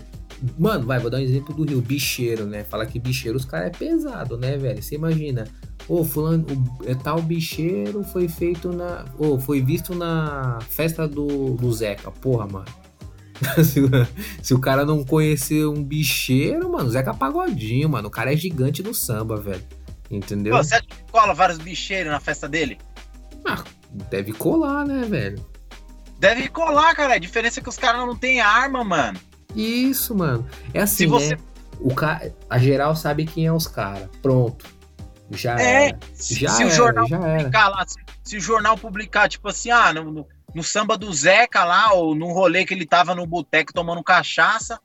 Mano, vai, vou dar um exemplo do Rio, bicheiro, né? Fala que bicheiro, os caras é pesado, né, velho? Você imagina, ô, oh, fulano, o, é tal bicheiro foi feito na. Ô, oh, foi visto na festa do, do Zeca, porra, mano. se, se, o cara não conhecer um bicheiro, mano, Zeca Pagodinho, mano, o cara é gigante no samba, velho. Entendeu? Pô, você acha que cola vários bicheiros na festa dele? Ah, deve colar, né, velho? Deve colar, cara. A diferença é que os caras não têm arma, mano. Isso, mano. É assim, Se você... né? O ca... A geral sabe quem é os caras. Pronto. Já é. Era. Já se, era, o jornal já publicar lá, se, se, o jornal publicar, tipo assim, ah, no, no, no, samba do Zeca lá, ou num rolê que ele tava no boteco tomando cachaça,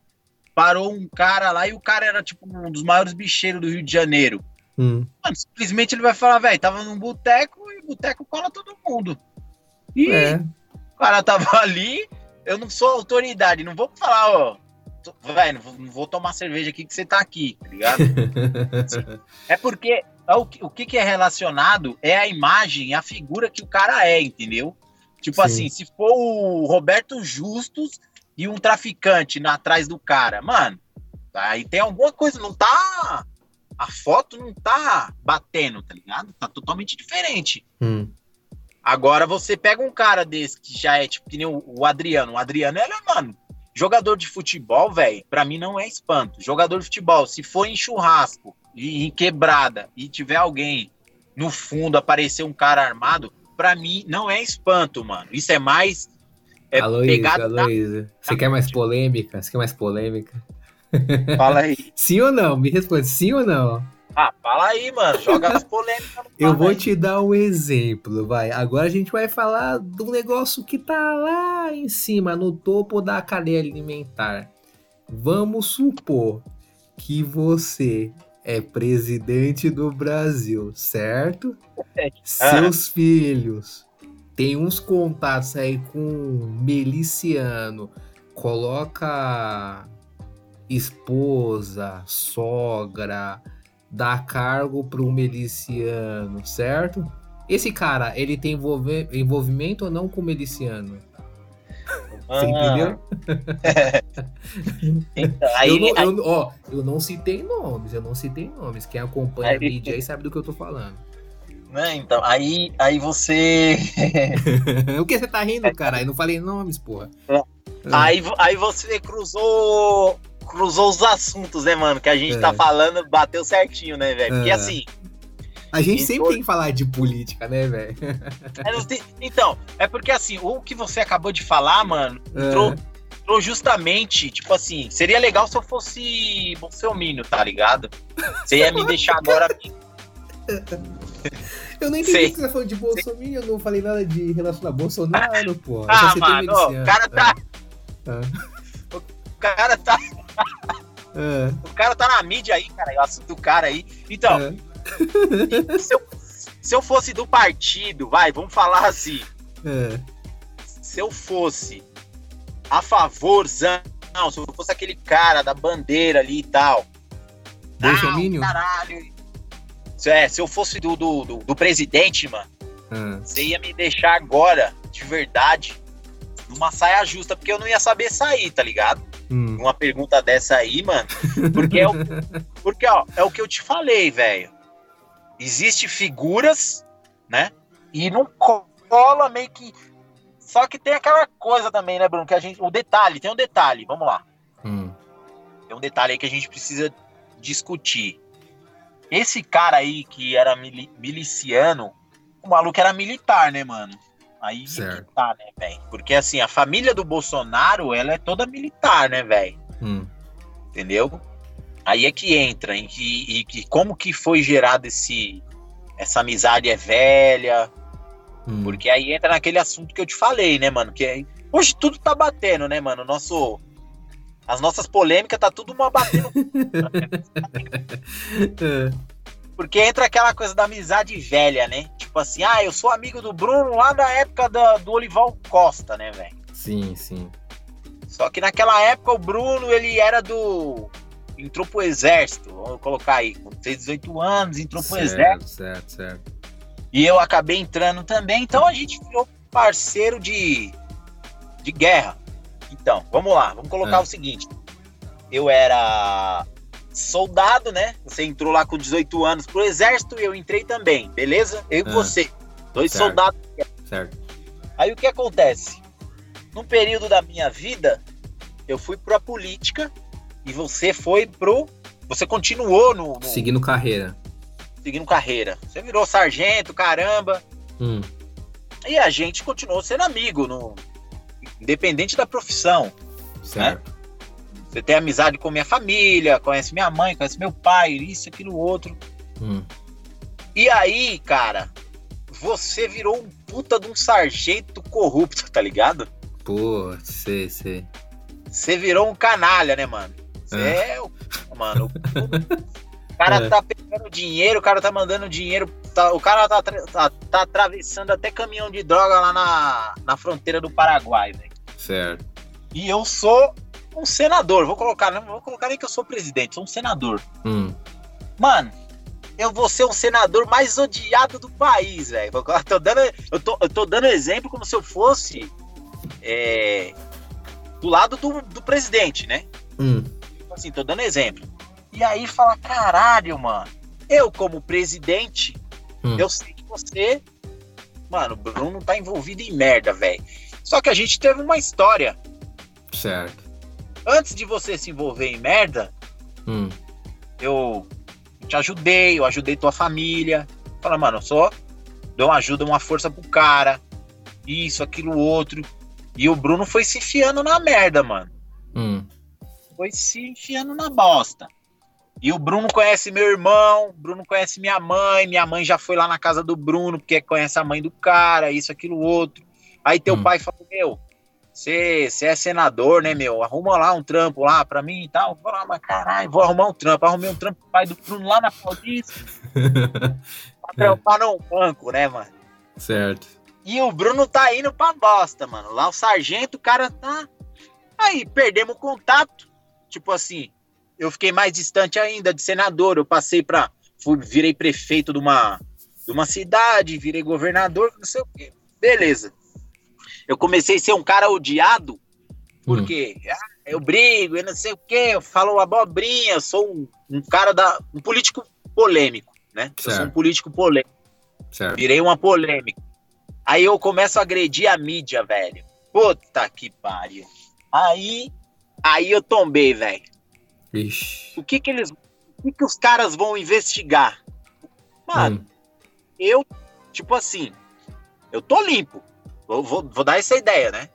parou um cara lá e o cara era, tipo, um dos maiores bicheiros do Rio de Janeiro. Hum. Mano, simplesmente ele vai falar, velho, tava num boteco e o boteco cola todo mundo. E é o cara tava ali, eu não sou autoridade, não vou falar, ó, velho, não, vou tomar cerveja aqui que você tá aqui, tá ligado? é porque é o, que é relacionado é a imagem, a figura que o cara é, entendeu? Tipo Sim. assim, se for o Roberto Justus e um traficante na, atrás do cara, mano, aí tem alguma coisa, não tá. A foto não tá batendo, tá ligado? Tá totalmente diferente. Hum. Agora você pega um cara desse que já é tipo que nem o, Adriano. O Adriano, ele é, mano, jogador de futebol, velho, pra mim não é espanto. Jogador de futebol, se for em churrasco e em quebrada e tiver alguém no fundo aparecer um cara armado, pra mim não é espanto, mano. Isso é mais. É Aloysio, Aloysio. Você quer mais polêmica? Você quer mais polêmica? Fala aí. sim ou não? Me responde, sim ou não? Ah, fala aí, mano. Joga as polêmicas. Eu vou aí. te dar um exemplo, vai. Agora a gente vai falar do negócio que tá lá em cima, no topo da cadeia alimentar. Vamos supor que você é presidente do Brasil, certo? Seus filhos tem uns contatos aí com miliciano, coloca esposa, sogra, dá cargo para um miliciano, certo? Esse cara, ele tem envolve envolvimento ou não com o miliciano? Você ah. entendeu? então, aí, eu, não, aí... Eu, ó, eu não citei nomes, eu não citei nomes. Quem acompanha aí... a mídia aí sabe do que eu tô falando. Né, então, aí, aí você. o que você tá rindo, cara? Eu não falei nomes, porra. É. Aí, aí você cruzou cruzou os assuntos, né, mano? Que a gente tá é. tá falando, bateu certinho, né, velho? Porque é. assim. A gente sempre todo... tem que falar de política, né, velho? É, então, é porque assim, o que você acabou de falar, mano, entrou, é. entrou justamente, tipo assim, seria legal se eu fosse bolsominion, tá ligado? Você ia me deixar agora. Eu não entendi Sei. que você falou de Bolsonaro, eu não falei nada de relacionar Bolsonaro, pô. Ah, mano, o cara tá. Ah. O cara tá. É. O cara tá na mídia aí, cara. O assunto do cara aí. Então, é. se, eu, se, eu, fosse do partido, vai, vamos falar assim. É. Se eu fosse a favorzão, se eu fosse aquele cara da bandeira ali e tal. Bolsonaro? caralho. É, se eu fosse do, do, do, do presidente, mano, é. você ia me deixar agora, de verdade, numa saia justa, porque eu não ia saber sair, tá ligado? hum. uma pergunta dessa aí, mano. Porque, é o, porque ó, é o que eu te falei, velho. Existe figuras, né? E não cola meio que. Só que tem aquela coisa também, né, Bruno? Que a gente. O detalhe, tem um detalhe, vamos lá. Hum. Tem um detalhe aí que a gente precisa discutir. Esse cara aí que era miliciano, o maluco era militar, né, mano? Aí certo. tá, né, velho? Porque assim, a família do Bolsonaro, ela é toda militar, né, velho? Hum. Entendeu? Aí é que entra, em que, e que como que foi gerado esse essa amizade é velha. Hum. Porque aí entra naquele assunto que eu te falei, né, mano? Que hoje tudo tá batendo, né, mano? Nosso as nossas polêmicas tá tudo uma batendo. é. Porque entra aquela coisa da amizade velha, né? Tipo assim, ah, eu sou amigo do Bruno lá da época da, do Olival Costa, né, velho? Sim, sim. Só que naquela época o Bruno, ele era do. Entrou pro exército, vamos colocar aí, fez 18 anos, entrou certo, pro exército. Certo, certo. E eu acabei entrando também, então a gente virou parceiro de, de guerra. Então, vamos lá, vamos colocar é. o seguinte. Eu era soldado, né? Você entrou lá com 18 anos pro exército e eu entrei também, beleza? Eu e ah, você, dois certo, soldados. Certo. Aí o que acontece? Num período da minha vida, eu fui pra política e você foi pro. Você continuou no. no... Seguindo carreira. Seguindo carreira. Você virou sargento, caramba. Hum. E a gente continuou sendo amigo, no... independente da profissão. Né? Certo. Né? Você tem amizade com minha família, conhece minha mãe, conhece meu pai, isso, aquilo, outro. Hum. E aí, cara, você virou um puta de um sargento corrupto, tá ligado? Pô, sei, sei. Você virou um canalha, né, mano? Você é, é o. Mano, o cara é. tá pegando dinheiro, o cara tá mandando dinheiro. Tá, o cara tá, tá, tá, atravessando até caminhão de droga lá na, na fronteira do Paraguai, velho. Certo. E eu sou um senador, vou colocar, não vou colocar nem que eu sou presidente, sou um senador. Hum. Mano, eu vou ser um senador mais odiado do país, velho. Tô dando, eu, tô, eu tô dando exemplo como se eu fosse é, do lado do, do presidente, né? Hum. Assim, tô dando exemplo. E aí fala, caralho, mano, eu como presidente, hum. eu sei que você, mano, o Bruno tá envolvido em merda, velho. Só que a gente teve uma história. Certo antes de você se envolver em merda, hum. eu te ajudei, eu ajudei tua família. Fala, mano, eu só dou uma ajuda, uma força pro cara. Isso, aquilo, outro. E o Bruno foi se enfiando na merda, mano. Hum. Foi se enfiando na bosta. E o Bruno conhece meu irmão, Bruno conhece minha mãe, minha mãe já foi lá na casa do Bruno, porque conhece a mãe do cara, isso, aquilo, outro. Aí teu hum. pai falou, meu, você é senador, né, meu? Arruma lá um trampo lá pra mim e tal. Vou lá, mas caralho, vou arrumar um trampo. Arrumei um trampo pro pai do Bruno lá na Paulista. pra trampar num banco, né, mano? Certo. E o Bruno tá indo pra bosta, mano. Lá o sargento, o cara tá. Aí perdemos o contato. Tipo assim, eu fiquei mais distante ainda de senador. Eu passei pra. Fui, virei prefeito de uma, de uma cidade, virei governador, não sei o quê. Beleza. Eu comecei a ser um cara odiado, porque hum. ah, eu brigo, eu não sei o quê, eu falo abobrinha, eu sou um, um cara da. um político polêmico, né? Eu sou um político polêmico. Certo. Virei uma polêmica. Aí eu começo a agredir a mídia, velho. Puta que pariu. Aí, aí eu tombei, velho. O que que eles, o que que os caras vão investigar? Mano, hum. eu, tipo assim, eu tô limpo. Vou, vou, vou, dar essa ideia, né?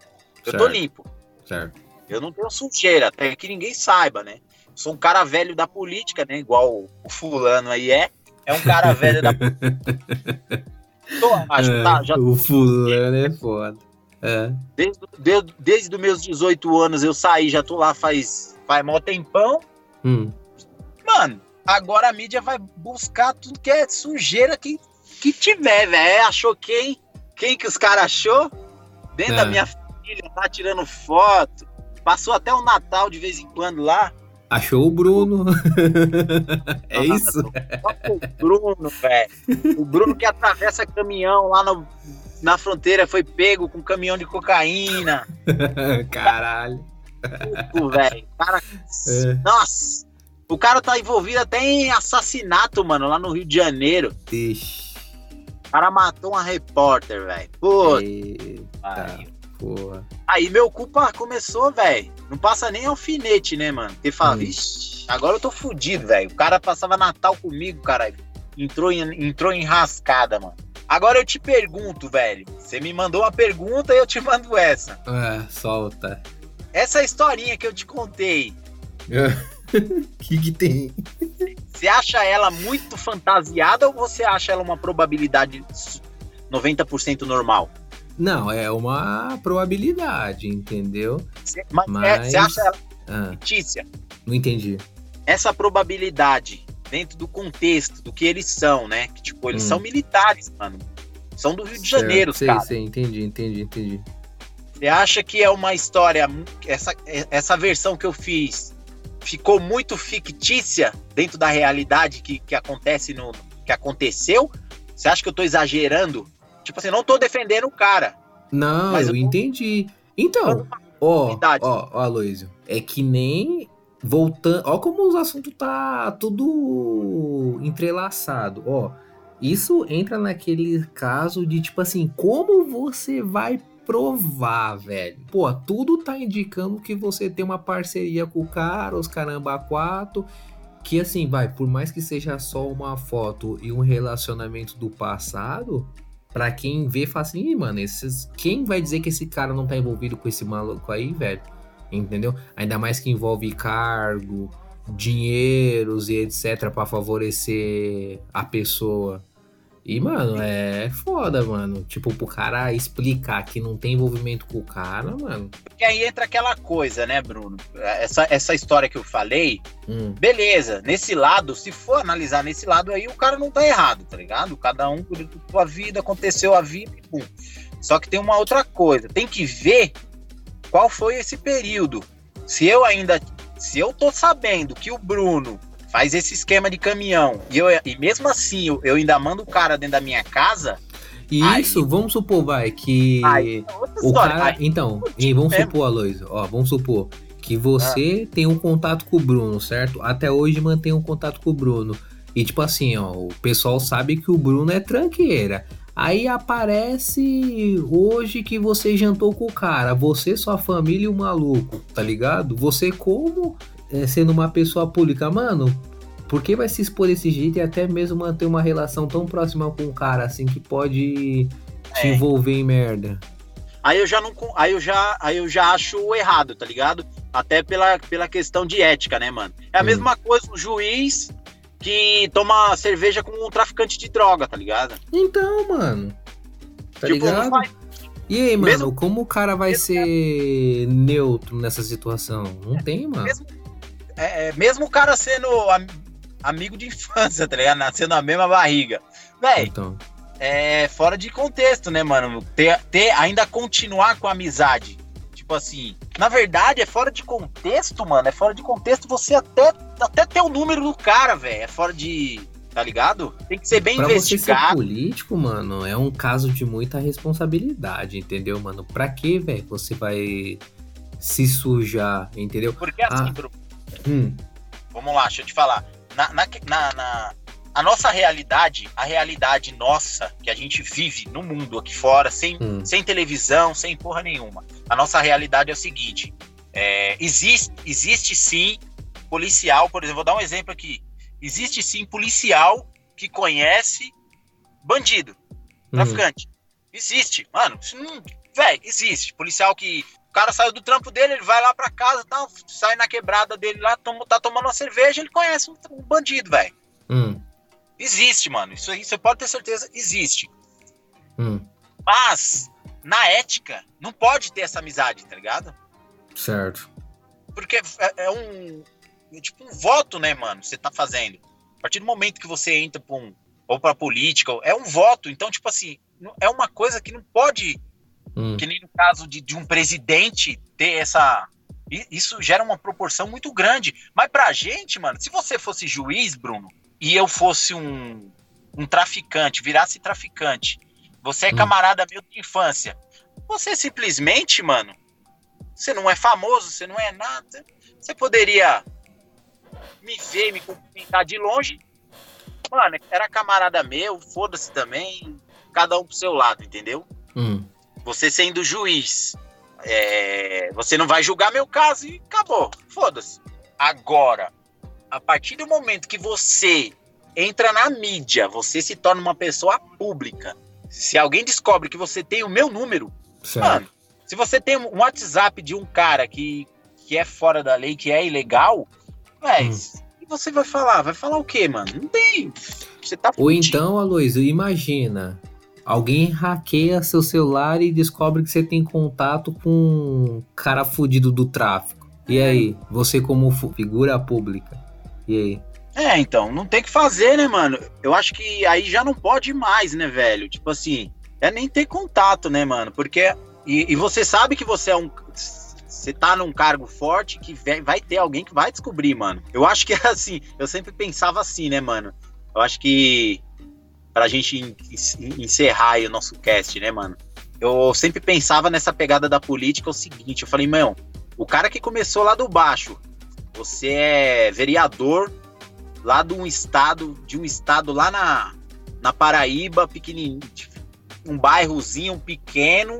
Eu certo. tô limpo. Certo. Eu não tenho sujeira, até que ninguém saiba, né? Sou um cara velho da política, né? Igual o fulano aí é. É um cara velho da política. Tô, acho, é, tá, já... O fulano é foda. É. Desde, desde, desde os meus 18 anos eu saí, já tô lá faz, faz mó tempão. Hum. Mano, agora a mídia vai buscar tudo que é sujeira que, que tiver, velho. Achou quem? Quem que os caras achou? Dentro é. da minha família, tá tirando foto. Passou até o Natal de vez em quando lá. Achou o Bruno. é isso? O Bruno, velho. O Bruno que atravessa caminhão lá no, na fronteira foi pego com caminhão de cocaína. Caralho. Velho. Cara... É. Nossa. O cara tá envolvido até em assassinato, mano, lá no Rio de Janeiro. Ixi. O cara matou uma repórter, velho. Puta. Porra. Aí meu culpa começou, velho. Não passa nem alfinete, né, mano? Porque fala, hum. vixe, agora eu tô fudido, velho. O cara passava Natal comigo, caralho. Entrou em, entrou em rascada, mano. Agora eu te pergunto, velho. Você me mandou uma pergunta e eu te mando essa. É, solta. Essa historinha que eu te contei. O que, que tem? Você acha ela muito fantasiada ou você acha ela uma probabilidade 90% normal? Não, é uma probabilidade, entendeu? Cê, mas, mas... É, você acha ela ah, fictícia? Não entendi. Essa probabilidade, dentro do contexto do que eles são, né? Que, tipo, eles hum. são militares, mano. São do Rio de Janeiro, sei, cara. Sei, entendi, entendi, entendi. Você acha que é uma história, essa, essa versão que eu fiz ficou muito fictícia dentro da realidade que, que acontece no que aconteceu? Você acha que eu tô exagerando Tipo assim, não tô defendendo o cara. Não, mas eu, eu entendi. Então, ó, ó, ó, Aloysio, é que nem voltando, ó como os assuntos tá tudo entrelaçado, ó. Isso entra naquele caso de tipo assim, como você vai provar, velho? Pô, tudo tá indicando que você tem uma parceria com o cara, os caramba quatro, que assim, vai, por mais que seja só uma foto e um relacionamento do passado, Pra quem vê, fala assim, mano, esses, quem vai dizer que esse cara não tá envolvido com esse maluco aí, velho? Entendeu? Ainda mais que envolve cargo, dinheiros e etc. para favorecer a pessoa. E, mano, é foda, mano. Tipo, pro cara explicar que não tem envolvimento com o cara, mano. Porque aí entra aquela coisa, né, Bruno? Essa, essa história que eu falei, hum. beleza. Nesse lado, se for analisar nesse lado aí, o cara não tá errado, tá ligado? Cada um por sua vida, aconteceu a vida e pum. Só que tem uma outra coisa. Tem que ver qual foi esse período. Se eu ainda. Se eu tô sabendo que o Bruno faz esse esquema de caminhão e, eu, e mesmo assim eu, eu ainda mando o cara dentro da minha casa. Isso, aí, vamos supor, vai, que aí, é o cara. Aí, então, e vamos mesmo. supor, Aloysio, ó, vamos supor que você ah. tem um contato com o Bruno, certo? Até hoje mantém um contato com o Bruno. E tipo assim, ó, o pessoal sabe que o Bruno é tranqueira. Aí aparece hoje que você jantou com o cara, você, sua família e o maluco, tá ligado? Você como é, sendo uma pessoa pública, mano, por que vai se expor desse jeito e até mesmo manter uma relação tão próxima com um cara assim que pode é. te envolver em merda? Aí eu já não, aí eu já, aí eu já acho errado, tá ligado? Até pela, pela questão de ética, né, mano? É a hum. mesma coisa um juiz que toma cerveja com um traficante de droga, tá ligado? Então, mano. Tá tipo, ligado? E aí, mano, mesmo, como o cara vai ser neutro nessa situação? Não tem, mano. Mesmo, é, é, mesmo o cara sendo am, amigo de infância, tá ligado? Nascendo na mesma barriga. Véi, então. é fora de contexto, né, mano? Ter, ter, ainda continuar com a amizade. Tipo assim, na verdade é fora de contexto, mano. É fora de contexto você até, até ter o número do cara, velho. É fora de. Tá ligado? Tem que ser bem pra investigado. Você ser político, mano, é um caso de muita responsabilidade, entendeu, mano? Pra que, velho, você vai se sujar, entendeu? Porque assim, ah. Bruno. Hum. Vamos lá, deixa eu te falar. Na, na, na, na, a nossa realidade, a realidade nossa, que a gente vive no mundo aqui fora, sem, hum. sem televisão, sem porra nenhuma. A nossa realidade é o seguinte: é, existe, existe sim policial, por exemplo, vou dar um exemplo aqui. Existe sim policial que conhece bandido, hum. traficante. Existe, mano. Hum, Véi, existe. Policial que. O cara saiu do trampo dele, ele vai lá pra casa, tá, sai na quebrada dele lá, toma, tá tomando uma cerveja, ele conhece um, um bandido, velho. Hum. Existe, mano. Isso aí você pode ter certeza, existe. Hum. Mas, na ética, não pode ter essa amizade, tá ligado? Certo. Porque é, é um. É tipo um voto, né, mano? Você tá fazendo. A partir do momento que você entra pra um. Ou pra política, é um voto. Então, tipo assim, é uma coisa que não pode. Hum. Que nem no caso de, de um presidente ter essa. Isso gera uma proporção muito grande. Mas pra gente, mano, se você fosse juiz, Bruno, e eu fosse um, um traficante, virasse traficante, você é hum. camarada meu de infância, você simplesmente, mano, você não é famoso, você não é nada, você poderia me ver, me cumprimentar de longe, mano, era camarada meu, foda-se também, cada um pro seu lado, entendeu? Hum. Você sendo juiz, é, você não vai julgar meu caso e acabou, foda-se. Agora, a partir do momento que você entra na mídia, você se torna uma pessoa pública. Se alguém descobre que você tem o meu número, certo. mano, se você tem um WhatsApp de um cara que, que é fora da lei, que é ilegal, mas hum. você vai falar? Vai falar o quê, mano? Não tem. Você tá Ou então, Aloysio, imagina. Alguém hackeia seu celular e descobre que você tem contato com um cara fudido do tráfico. E aí, você como figura pública? E aí? É, então, não tem que fazer, né, mano? Eu acho que aí já não pode mais, né, velho? Tipo assim, é nem ter contato, né, mano? Porque. E, e você sabe que você é um. Você tá num cargo forte que vai ter alguém que vai descobrir, mano. Eu acho que é assim, eu sempre pensava assim, né, mano? Eu acho que. Pra gente encerrar o nosso cast, né, mano? Eu sempre pensava nessa pegada da política o seguinte: eu falei, meu, o cara que começou lá do baixo, você é vereador lá de um estado, de um estado lá na, na Paraíba, pequenininho, um bairrozinho pequeno,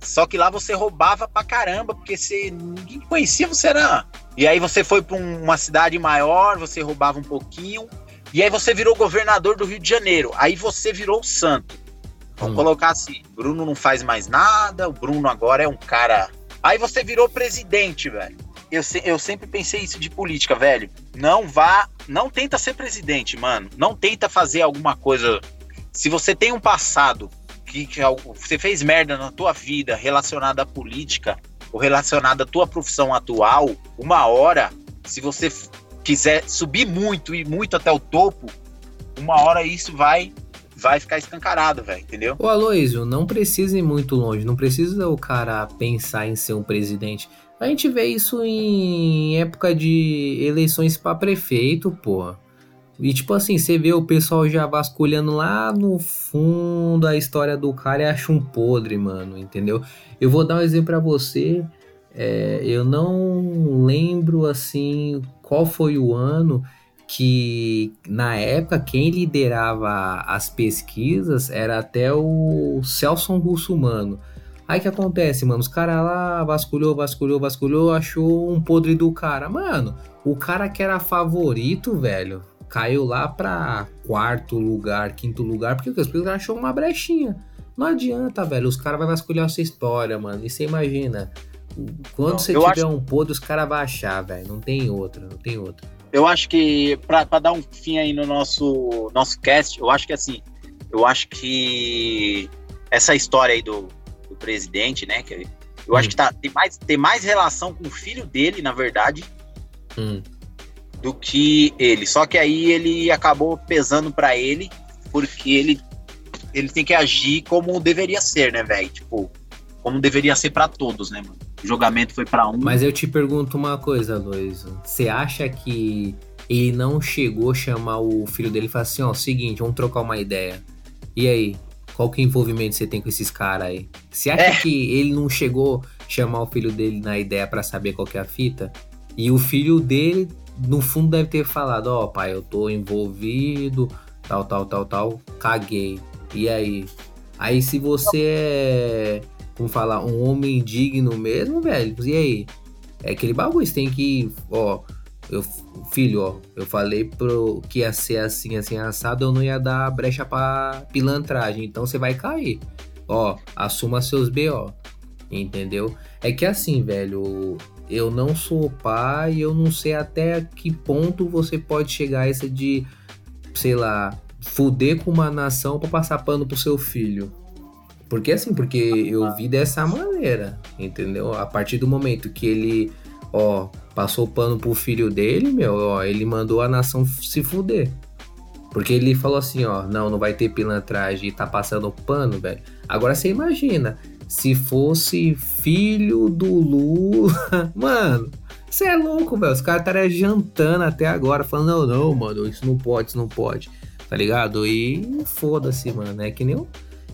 só que lá você roubava pra caramba, porque você ninguém conhecia, você era. E aí você foi para uma cidade maior, você roubava um pouquinho, e aí você virou governador do Rio de Janeiro. Aí você virou o santo. Vamos hum. colocar assim, Bruno não faz mais nada, o Bruno agora é um cara. Aí você virou presidente, velho eu, se, eu sempre pensei isso de política, velho. Não vá, não tenta ser presidente, mano. Não tenta fazer alguma coisa. Se você tem um passado que, que você fez merda na tua vida relacionada à política ou relacionada à tua profissão atual, uma hora, se você quiser subir muito e muito até o topo, uma hora isso vai vai ficar escancarado, velho, entendeu? Ô Aloysio, não precisa ir muito longe, não precisa o cara pensar em ser um presidente. A gente vê isso em época de eleições para prefeito, pô. E tipo assim, você vê o pessoal já vasculhando lá no fundo a história do cara e acha um podre, mano, entendeu? Eu vou dar um exemplo para você. É, eu não lembro assim qual foi o ano que na época quem liderava as pesquisas era até o Celso Russomano. Aí que acontece, mano? Os caras lá vasculhou, vasculhou, vasculhou, achou um podre do cara. Mano, o cara que era favorito, velho, caiu lá pra quarto lugar, quinto lugar, porque os caras achou uma brechinha. Não adianta, velho. Os caras vão vasculhar essa história, mano. E você imagina. Quando não, você tiver acho... um podre, os caras vão achar, velho. Não tem outra, não tem outra. Eu acho que, pra, pra dar um fim aí no nosso, nosso cast, eu acho que assim, eu acho que essa história aí do, presidente, né? Que eu hum. acho que tá, tem, mais, tem mais relação com o filho dele, na verdade, hum. do que ele. Só que aí ele acabou pesando para ele, porque ele ele tem que agir como deveria ser, né, velho? Tipo, como deveria ser para todos, né, mano? O julgamento foi para um. Mas eu te pergunto uma coisa, Luiz. Você acha que ele não chegou a chamar o filho dele e falar assim, ó, seguinte, vamos trocar uma ideia. E aí, qual que é o envolvimento você tem com esses caras aí? Você acha é. que ele não chegou a chamar o filho dele na ideia para saber qual que é a fita? E o filho dele, no fundo, deve ter falado, ó, oh, pai, eu tô envolvido, tal, tal, tal, tal, caguei. E aí? Aí se você é, como falar, um homem digno mesmo, velho, e aí? É aquele bagulho, você tem que, ó, eu, filho, ó, eu falei pro que ia ser assim, assim, assado, eu não ia dar brecha pra pilantragem, então você vai cair. Ó, assuma seus BO, entendeu? É que assim, velho, eu não sou pai, eu não sei até que ponto você pode chegar a essa de, sei lá, fuder com uma nação para passar pano pro seu filho. Porque assim, porque eu vi dessa maneira, entendeu? A partir do momento que ele, ó, passou pano pro filho dele, meu, ó, ele mandou a nação se fuder. Porque ele falou assim, ó, não, não vai ter pilantragem e tá passando pano, velho. Agora você imagina, se fosse filho do Lula, mano, você é louco, velho. Os caras estariam jantando até agora, falando, não, não, mano, isso não pode, isso não pode, tá ligado? E foda-se, mano, é que nem eu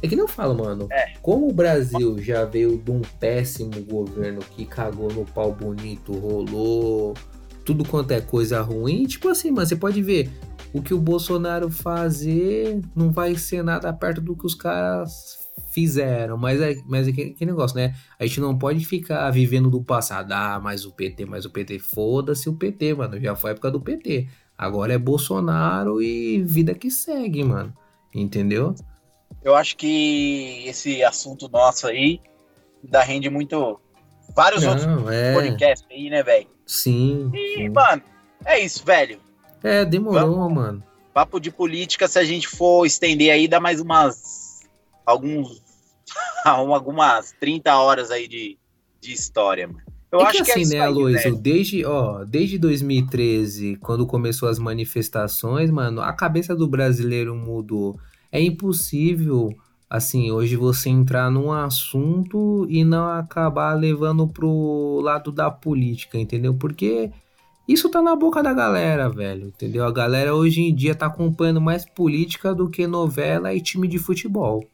é que nem eu falo, mano. É. Como o Brasil já veio de um péssimo governo que cagou no pau bonito, rolou tudo quanto é coisa ruim, tipo assim, mano, você pode ver o que o Bolsonaro fazer não vai ser nada perto do que os caras fizeram, mas é, mas é que, que, negócio, né? A gente não pode ficar vivendo do passado, ah, mas o PT, mas o PT, foda-se o PT, mano, já foi a época do PT. Agora é Bolsonaro e vida que segue, mano. Entendeu? Eu acho que esse assunto nosso aí ainda rende muito. Vários Não, outros é... podcasts aí, né, velho? Sim. E, sim. mano, é isso, velho. É, demorou, Vamos, mano. Papo de política, se a gente for estender aí, dá mais umas. alguns. algumas 30 horas aí de, de história, mano. Eu é acho que, é assim, que é né, Aloysio, né? desde, ó, desde 2013, quando começou as manifestações, mano, a cabeça do brasileiro mudou. É impossível, assim, hoje você entrar num assunto e não acabar levando pro lado da política, entendeu? Porque isso tá na boca da galera, velho, entendeu? A galera hoje em dia tá acompanhando mais política do que novela e time de futebol.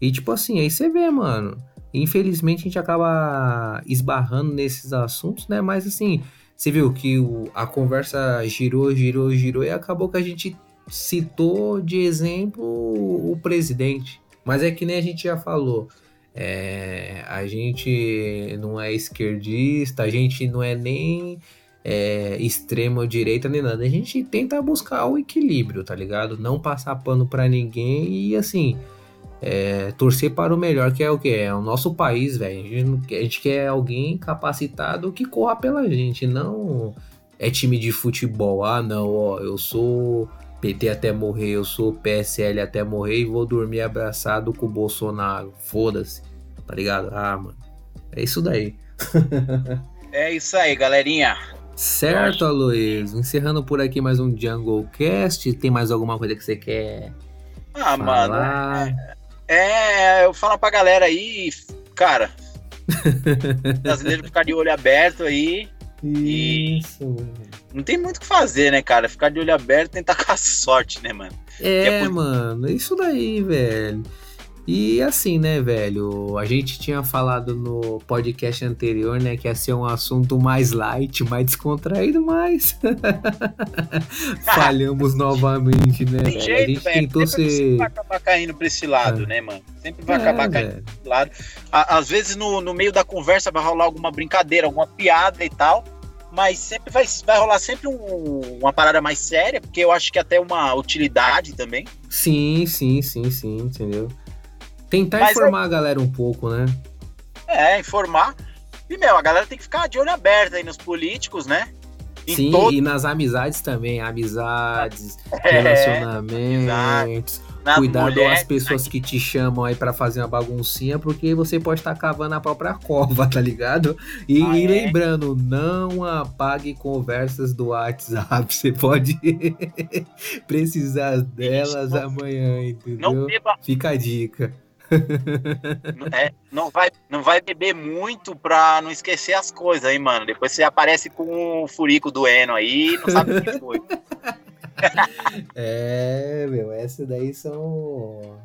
E tipo assim, aí você vê, mano. Infelizmente a gente acaba esbarrando nesses assuntos, né? Mas assim, você viu que o, a conversa girou, girou, girou e acabou que a gente citou de exemplo o presidente. Mas é que nem a gente já falou. É, a gente não é esquerdista, a gente não é nem é, extrema direita nem nada. A gente tenta buscar o equilíbrio, tá ligado? Não passar pano para ninguém e assim. É, torcer para o melhor, que é o que? É o nosso país, velho. A, a, gente quer alguém capacitado que corra pela gente, não é time de futebol. Ah, não, ó, eu sou PT até morrer, eu sou PSL até morrer e vou dormir abraçado com o Bolsonaro. Foda-se, tá ligado? Ah, mano. É isso daí. é isso aí, galerinha. Certo, Aloysio. Encerrando por aqui mais um Jungle Cast. Tem mais alguma coisa que você quer? Ah, falar? mano. É, é, eu falo pra galera aí, cara. brasileiro ficar de olho aberto aí. Isso. E não tem muito o que fazer, né, cara? Ficar de olho aberto e tentar com a sorte, né, mano? É, é mano, isso daí, velho. E assim, né, velho? A gente tinha falado no podcast anterior, né, que ia ser um assunto mais light, mais descontraído, mas falhamos novamente, né? Tem jeito, a gente velho. tentou Sempre ser. vai acabar caindo pra esse lado, é. né, mano? Sempre vai é, acabar caindo velho. pra esse lado. Às vezes no, no meio da conversa vai rolar alguma brincadeira, alguma piada e tal mas sempre vai, vai rolar sempre um, uma parada mais séria, porque eu acho que até uma utilidade também. Sim, sim, sim, sim, entendeu? Tentar mas informar é... a galera um pouco, né? É, informar. E, meu, a galera tem que ficar de olho aberto aí nos políticos, né? Em sim, todo... e nas amizades também, amizades, é, relacionamentos. Cuidado mulheres, as pessoas né? que te chamam aí para fazer uma baguncinha, porque você pode estar cavando a própria cova, tá ligado? E, ah, e é? lembrando, não apague conversas do WhatsApp. Você pode precisar delas Isso, amanhã, entendeu? Não beba. Fica a dica. É, não, vai, não vai beber muito pra não esquecer as coisas aí, mano. Depois você aparece com o furico do Eno aí não sabe o que foi. é, meu, essa daí são.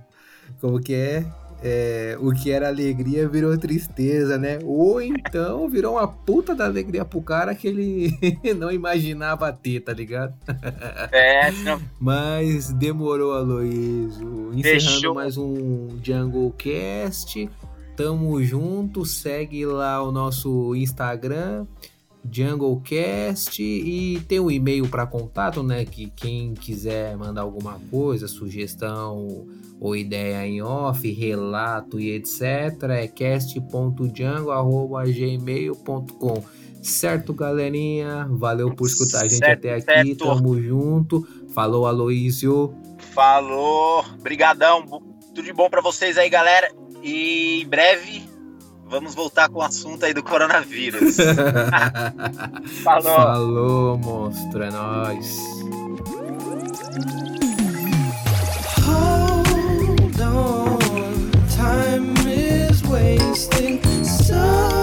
Como que é? é? O que era alegria virou tristeza, né? Ou então virou uma puta da alegria pro cara que ele não imaginava ter, tá ligado? É, não... Mas demorou, Aloysio. Encerrando Deixou. mais um Jungle Cast. Tamo junto, segue lá o nosso Instagram JungleCast e tem um e-mail para contato, né? Que quem quiser mandar alguma coisa, sugestão ou ideia em off, relato e etc. é cast.jungle.gmail.com Certo, galerinha? Valeu por escutar a gente certo, até aqui. Certo. Tamo junto. Falou, Aloísio. Falou. Brigadão. Tudo de bom para vocês aí, galera. E em breve Vamos voltar com o assunto aí do coronavírus. Falou. Falou, monstro. É nóis. Hold on, time is wasting. So